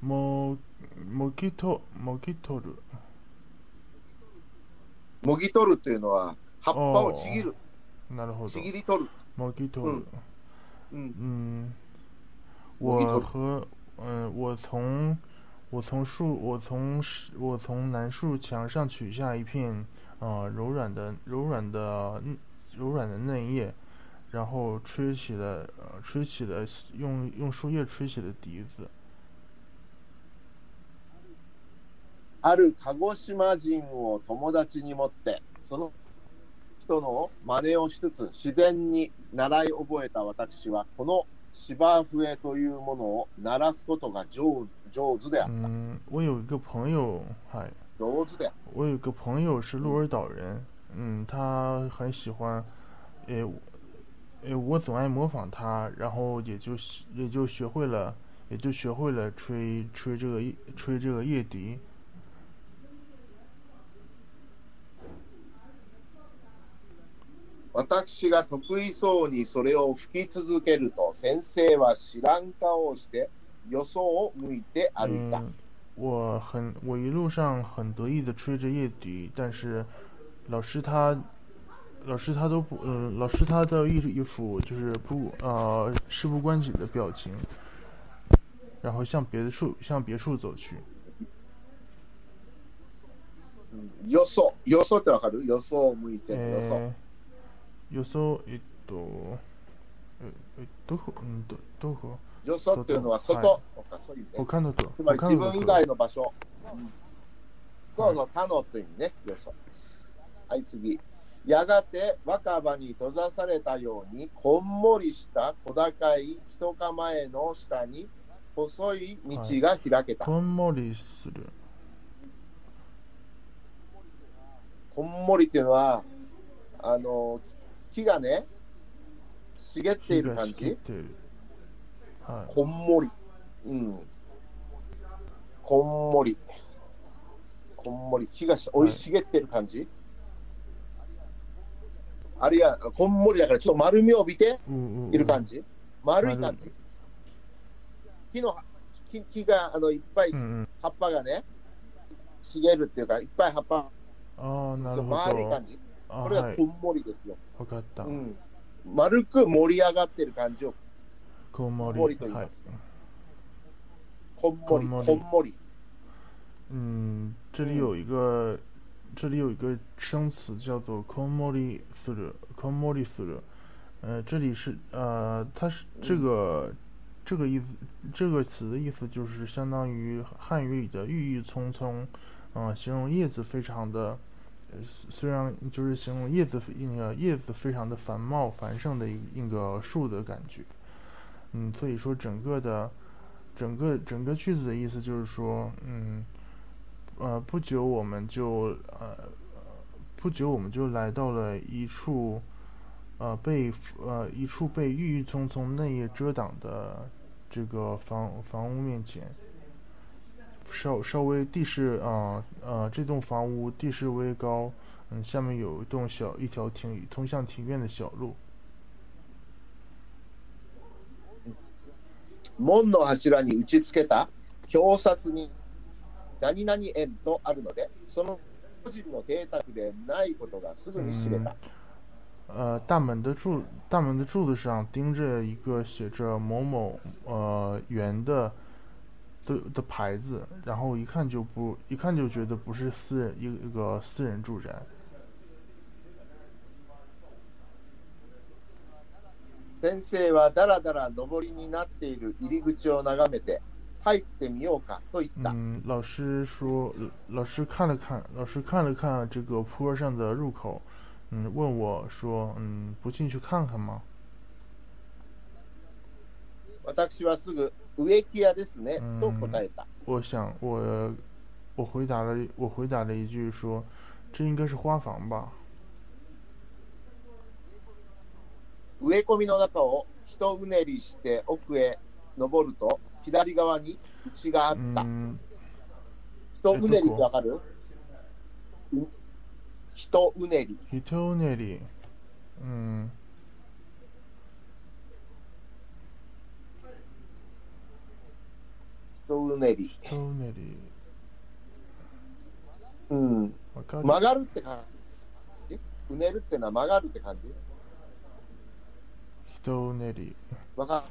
ももぎともぎ取るもぎ取るというのは、葉っぱをちぎる、なるほどちぎり取る。もぎ取る。うん、嗯，我我一头和嗯、我从我从树我从石我从楠树墙上取下一片呃柔软的柔软的嗯柔软的嫩叶，然后吹起了呃吹起了用用树叶吹起了笛子。ある鹿児島人を友達に持って、その 人の真似をしつつ、自然に習い覚えた私は、この芝笛というものを鳴らすことが上上手である。嗯，我有一个朋友，嗨，上手である。我有一个朋友是鹿儿岛人，嗯，他很喜欢，诶，我诶，我总爱模仿他，然后也就也就学会了，也就学会了吹吹这个叶吹这个叶笛。 私が得意そうにそれを吹き続けると、先生は知らん顔をして、よそを向いて歩いた。嗯，我很我一路上很得意的吹着叶笛，但是老师他老师他都不呃老师他的一一副就是不呃事不关己的表情，然后向别的处向别处走去。うんよそ、よそってわかるよそを向いてる、よそ。 えー予想えっとええどこうんどどこ？よそっていうのは外外とかそういうね。他のとつまり自分以外の場所。そうそう、他のという意味ね、よそ。はい、次。やがて若葉に閉ざされたように、こんもりした小高い人構えの下に、細い道が開けた。こんもりするこんもりっていうのは、あの、木がね、茂っている感じ？はいこんもり。うん。こんもり。こんもり。木がし生い茂ってる感じ、あるいは、こんもりだからちょっと丸みを帯びている感じ、丸い感じ？木の木木があのいっぱい葉っぱがね、茂るっていうか、いっぱい葉っぱああなるほど丸い感じ？あこれがはいこんもりですよ。わかったうん。丸く盛り上がってる感じをこんもりこんもりと言いはいます。こんもり、こんもりこんもり。嗯，这里有一个，这里有一个生词叫做 “komori suru”。komori suru，呃，这里是呃，它是这个这个意思，这个词的意思就是相当于汉语里的郁郁葱葱，嗯、形容叶子非常的，呃 虽然就是形容叶子那个叶子非常的繁茂繁盛的一一个树的感觉。嗯，所以说整个的整个整个句子的意思就是说，嗯。呃，不久我们就呃，不久我们就来到了一处，呃，被呃一处被郁郁葱葱嫩叶遮挡的这个房房屋面前。稍稍微地势啊呃这栋房屋地势微高，嗯，下面有一栋小一条庭通向庭院的小路。門の柱に打ち付けた表札に何々園とあるので、その個人の邸宅でないことがすぐに知れた。呃，大门的柱大门的柱子上钉着一个写着某某呃园的 的的牌子，然后一看就不一看就觉得不是私人一一个私人住宅。先生はだらだら上りになっている入り口を眺めて、 入ってみようかと言った。嗯，老师说，老师看了看，老师看了看这个坡上的入口，嗯，问我说，嗯，不进去看看吗？私はすぐ 植木屋ですねうんと答えた。我想，我我回答了，我回答了一句说，这应该是花房吧。植え込みの中を一うねりして奥へ登ると左側に家があった。嗯，一うねりってわかる？う一うねり。人那里，嗯，一うねり。人那里，うん。曲がるって感じうねるってのは曲がるって感じ？人那里，わか。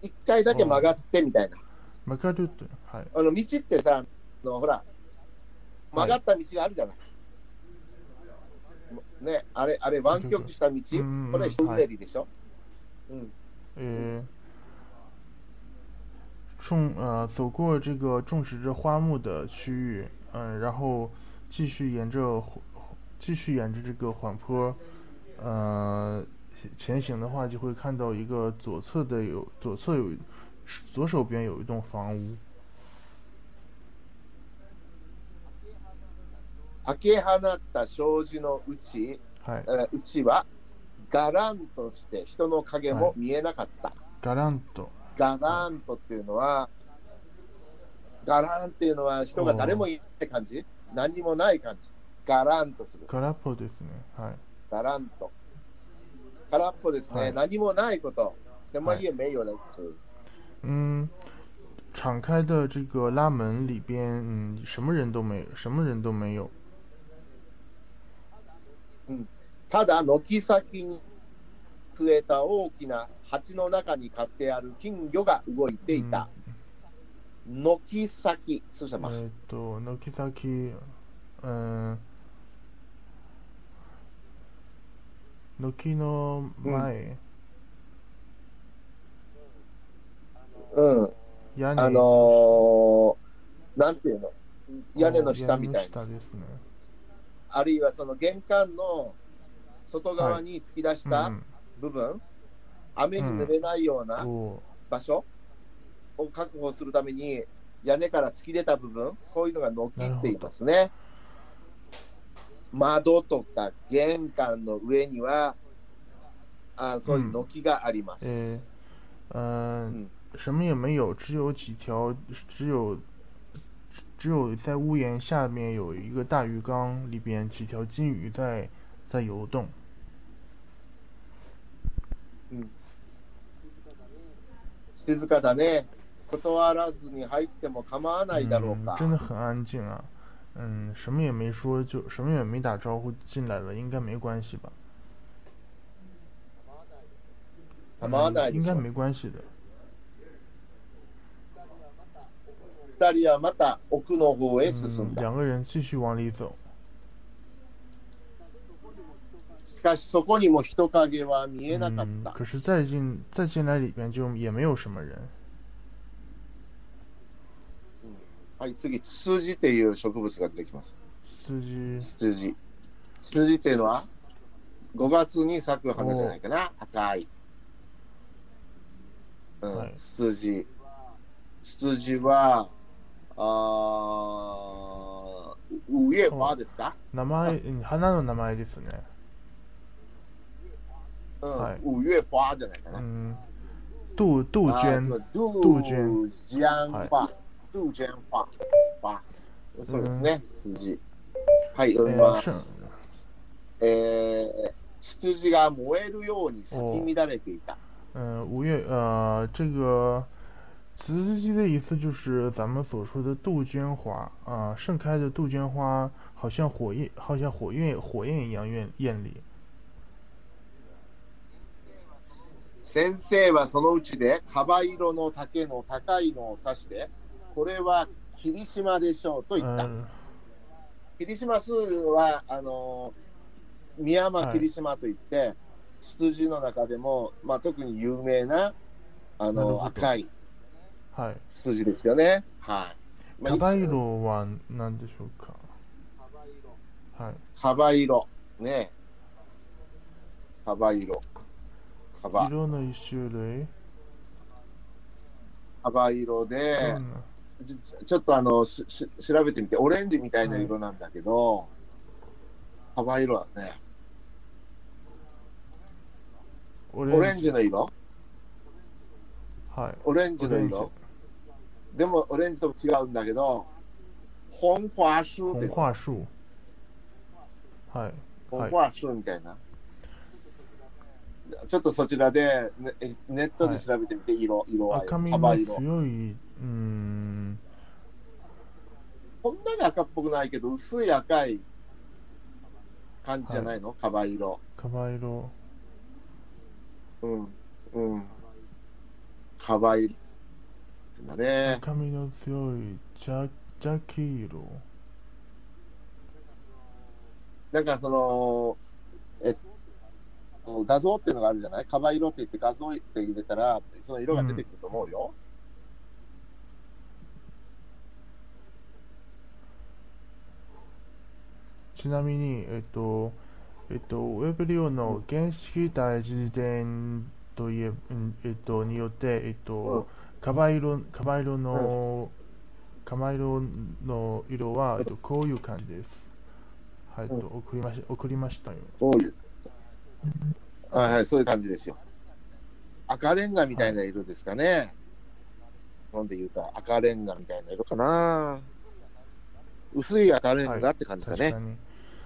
一回だけ曲がってみたいな。わかるって、はい。あの道ってさ、あのほら、曲がった道があるじゃない。ね、あれ、あれ、湾曲した道、うんこれ、一うねりでしょ？うん。呃，种呃走过这个种植着花木的区域，嗯、然后继续沿着继续沿着这个缓坡，呃前行的话，就会看到一个左侧的有左侧有左手边有一栋房屋，開け放った障子のうち、はいえーうちは、ガランとして人の影も見えなかった。ガランと ガランとっていうのは、ガランっていうのは人が誰もいない感じ？何もない感じ。ガランとする。ガラポですね。はい。ガランと。空っぽですね。はい何もないこと。狭い家没有的词。嗯，敞开的这个拉门里边，嗯，什么人都没，什么人都没有。ただ、軒先に据えた大きな鉢の中に飼ってある金魚が動いていた。軒先是什么？えっと、軒先、うん、軒の前、うん。屋根あのー、なんていうの？屋根の下みたいな。ね。あるいはその玄関の外側に突き出したうん部分、雨に濡れないようなこ場所を確保するために屋根から突き出た部分、こういうのが軒って言いますね。窓とか玄関の上にはあそういう軒がありまう、す。えー、嗯嗯，什么也没有，只有几条，只有只有在屋檐下面有一个大鱼缸，里边几条金鱼在在游动。静かだね。断らずに入っても構わないだろう嗯か。，真的很安静啊。嗯，什么也没说，就什么也没打招呼进来了，应该没关系吧？構わない嗯应该。没关系的。二人はまた奥の方へ進嗯ん，だ。两个人继续往里走。しかしそこにも人影は見えなかっ嗯，た。可是再进再进来里边就也没有什么人。はい、次、ツツジっていう植物が出てきます。司机ツツジ。ツツジっていうのは5月に咲く花じゃないかな。赤い。うん、はいツツジ。ツツジは、あーウエファーですか？名前嗯花の名前ですね。嗯，五月花的那个，嗯，杜杜鹃，杜鹃。花，杜鹃花，花，そうですね、数字、はい、読みます。え、が燃えるように咲き乱れてい。嗯，五月，呃，这个“雌字机”的意思就是咱们所说的杜鹃花。啊，盛开的杜鹃花好像火焰，好像火焰火焰一样艳艳丽。先生はそのうちで、カバ色の竹の高いのを指して、これは霧島でしょうと言った。嗯霧島数は、あのー、宮山霧島といって、ツツジの中でも、まあ、特に有名な、あの赤いはい。数字ですよね。はい。まあカバ色は何でしょうか？はい。カバ色。ね。カバ色。カバ。色の一種類？カバ色で、どんなちょちょっとあのしし調べてみて、オレンジみたいな色なんだけど、カバ色だね。オオレンジの色？はい。オレンジ。の色？でもオレンジとも違うんだけど、本花樹って紅花樹。はい。本花樹みたいな。ちょっとそちらでネネットで調べてみて、色、色。赤みの。強い、うーん、こんなに赤っぽくないけど、薄い赤い感じじゃないの、カバ色。カバ色。うん。うん。カバ色。だね。赤みの強い茶茶黄色。なんかその、えっと、画像っていうのがあるじゃない？カバ色って言って画像って入れたら、その色が出てくると思うよ。ちなみに、えっと、えっと、ウェブリオの原式大辞典といえ、うんえっと、によって、えっと、カバ色、カバ色の、カバ色の色は、えっと、こういう感じです。はい、と、送りまし、送りましたよ。こういう。はいはい、そういう感じですよ。赤レンガみたいな色ですかね。なんで言うと赤レンガみたいな色かな。薄い赤レンガって感じだね。はいはい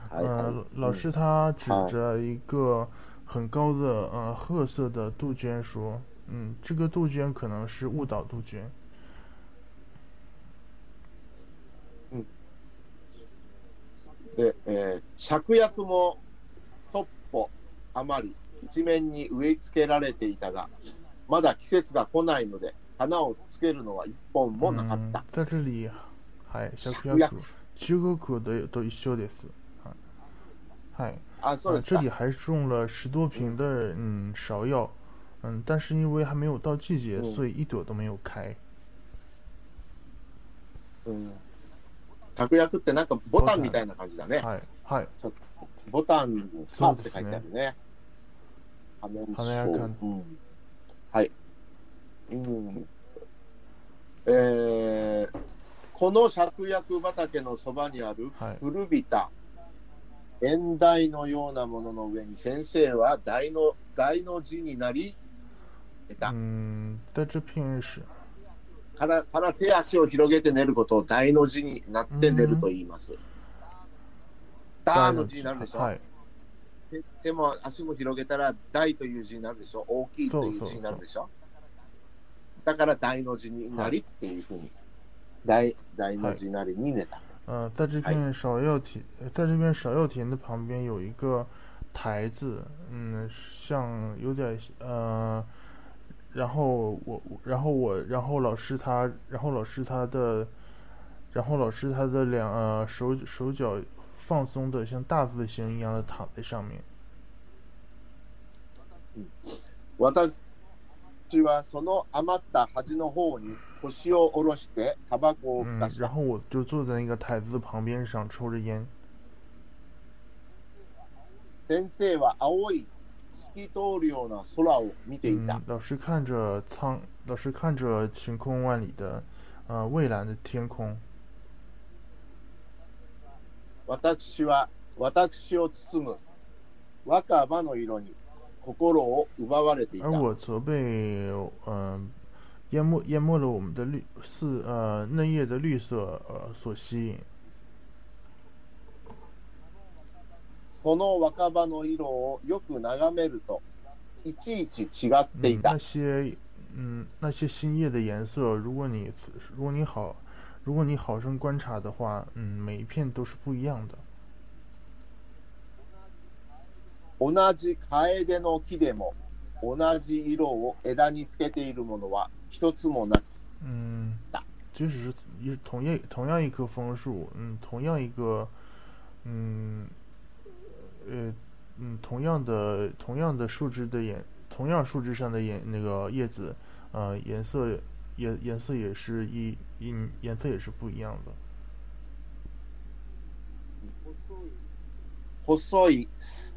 呃，老师他指着一个很高的呃褐色的杜鹃说：“嗯，这个杜鹃可能是误导杜鹃。で、えー芍薬も余り一面に植え付けられていたが、まだ季節が来ないので、花をつけるのは一本もなかっ嗯た。，在这里，はい、芍芍薬、中国的都一緒です。はい、はい。あ、そう呃，ですか这里。还种了十多瓶的嗯芍药，嗯，但是因为还没有到季节，嗯所以一朵都没有开。うん。芍薬ってなんかボタンみたいな感じだね。はい、はい、ボタンかって書いてあるね。華華やかなうん。はい。うん。えーこの芍薬畑のそばにあるはい。古びた縁台のようなものの上に先生は大の大の字になり寝た。からから手足を広げて寝ることを大の字になって寝ると言います。ダーの字になるでしょ、はい、手も足も広げたら大という字になるでしょ？大きいという字になるでしょ？だから大の字になりっていうふうに、大大の字なりに寝た。呃，在这片芍药田，在这片芍药田的旁边有一个台子，嗯，像有点呃，然后我，然后我，然后老师他，然后老师他的，然后老师他的两呃手手脚放松的像大字形一样的躺在上面。私はその余った端の方に腰を下ろしてタバコをふ嗯かし，た。然后我就坐在那个台子旁边上抽着烟。先生は青い透き通るような空を見ていた嗯。，老师看着苍，老师看着晴空万里的，呃，蔚蓝的天空。 私は私を包む若葉の色に心を奪われていた而。我则被嗯、淹没淹没了我们的绿四呃嫩叶的绿色呃所吸引。その若葉の色をよく眺めると、いちいち違ってい嗯，た那。些嗯那些新叶的颜色，如果你如果你好如果你好生观察的话，嗯，每一片都是不一样的。同じ楓の木でも、同じ色を枝につけているものは一つもなく、嗯，即使是一同样同样一棵枫树，嗯，同样一个，嗯，呃，嗯，同样的同样的树枝的颜，同样树枝上的颜那个叶子，呃，颜色 颜颜色也是一一颜色也是不一样的。細いす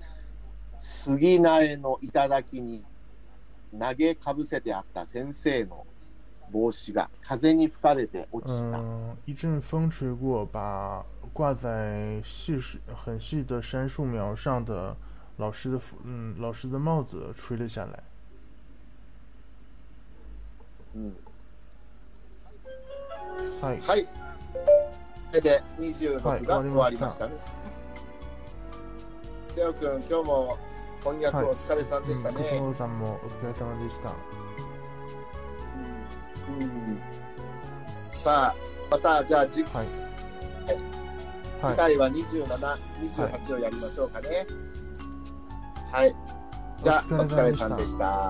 杉苗の頂に投げかぶせてあった先生の帽子が風に吹かれて落ちた。嗯，一阵风吹过，把挂在细树很细的杉树苗上的老师的服嗯老师的帽子吹了下来。うん はい。はい。これで26はいが終終わりましたたね。テオ君、今日も翻訳お疲れさんでしたうん、ね。クソノさんもお疲れ様でした。うんさあ、またじゃあ次はい。次はい。回は27、28をやりましょうかね。はい。じゃあ、お疲れさんでした。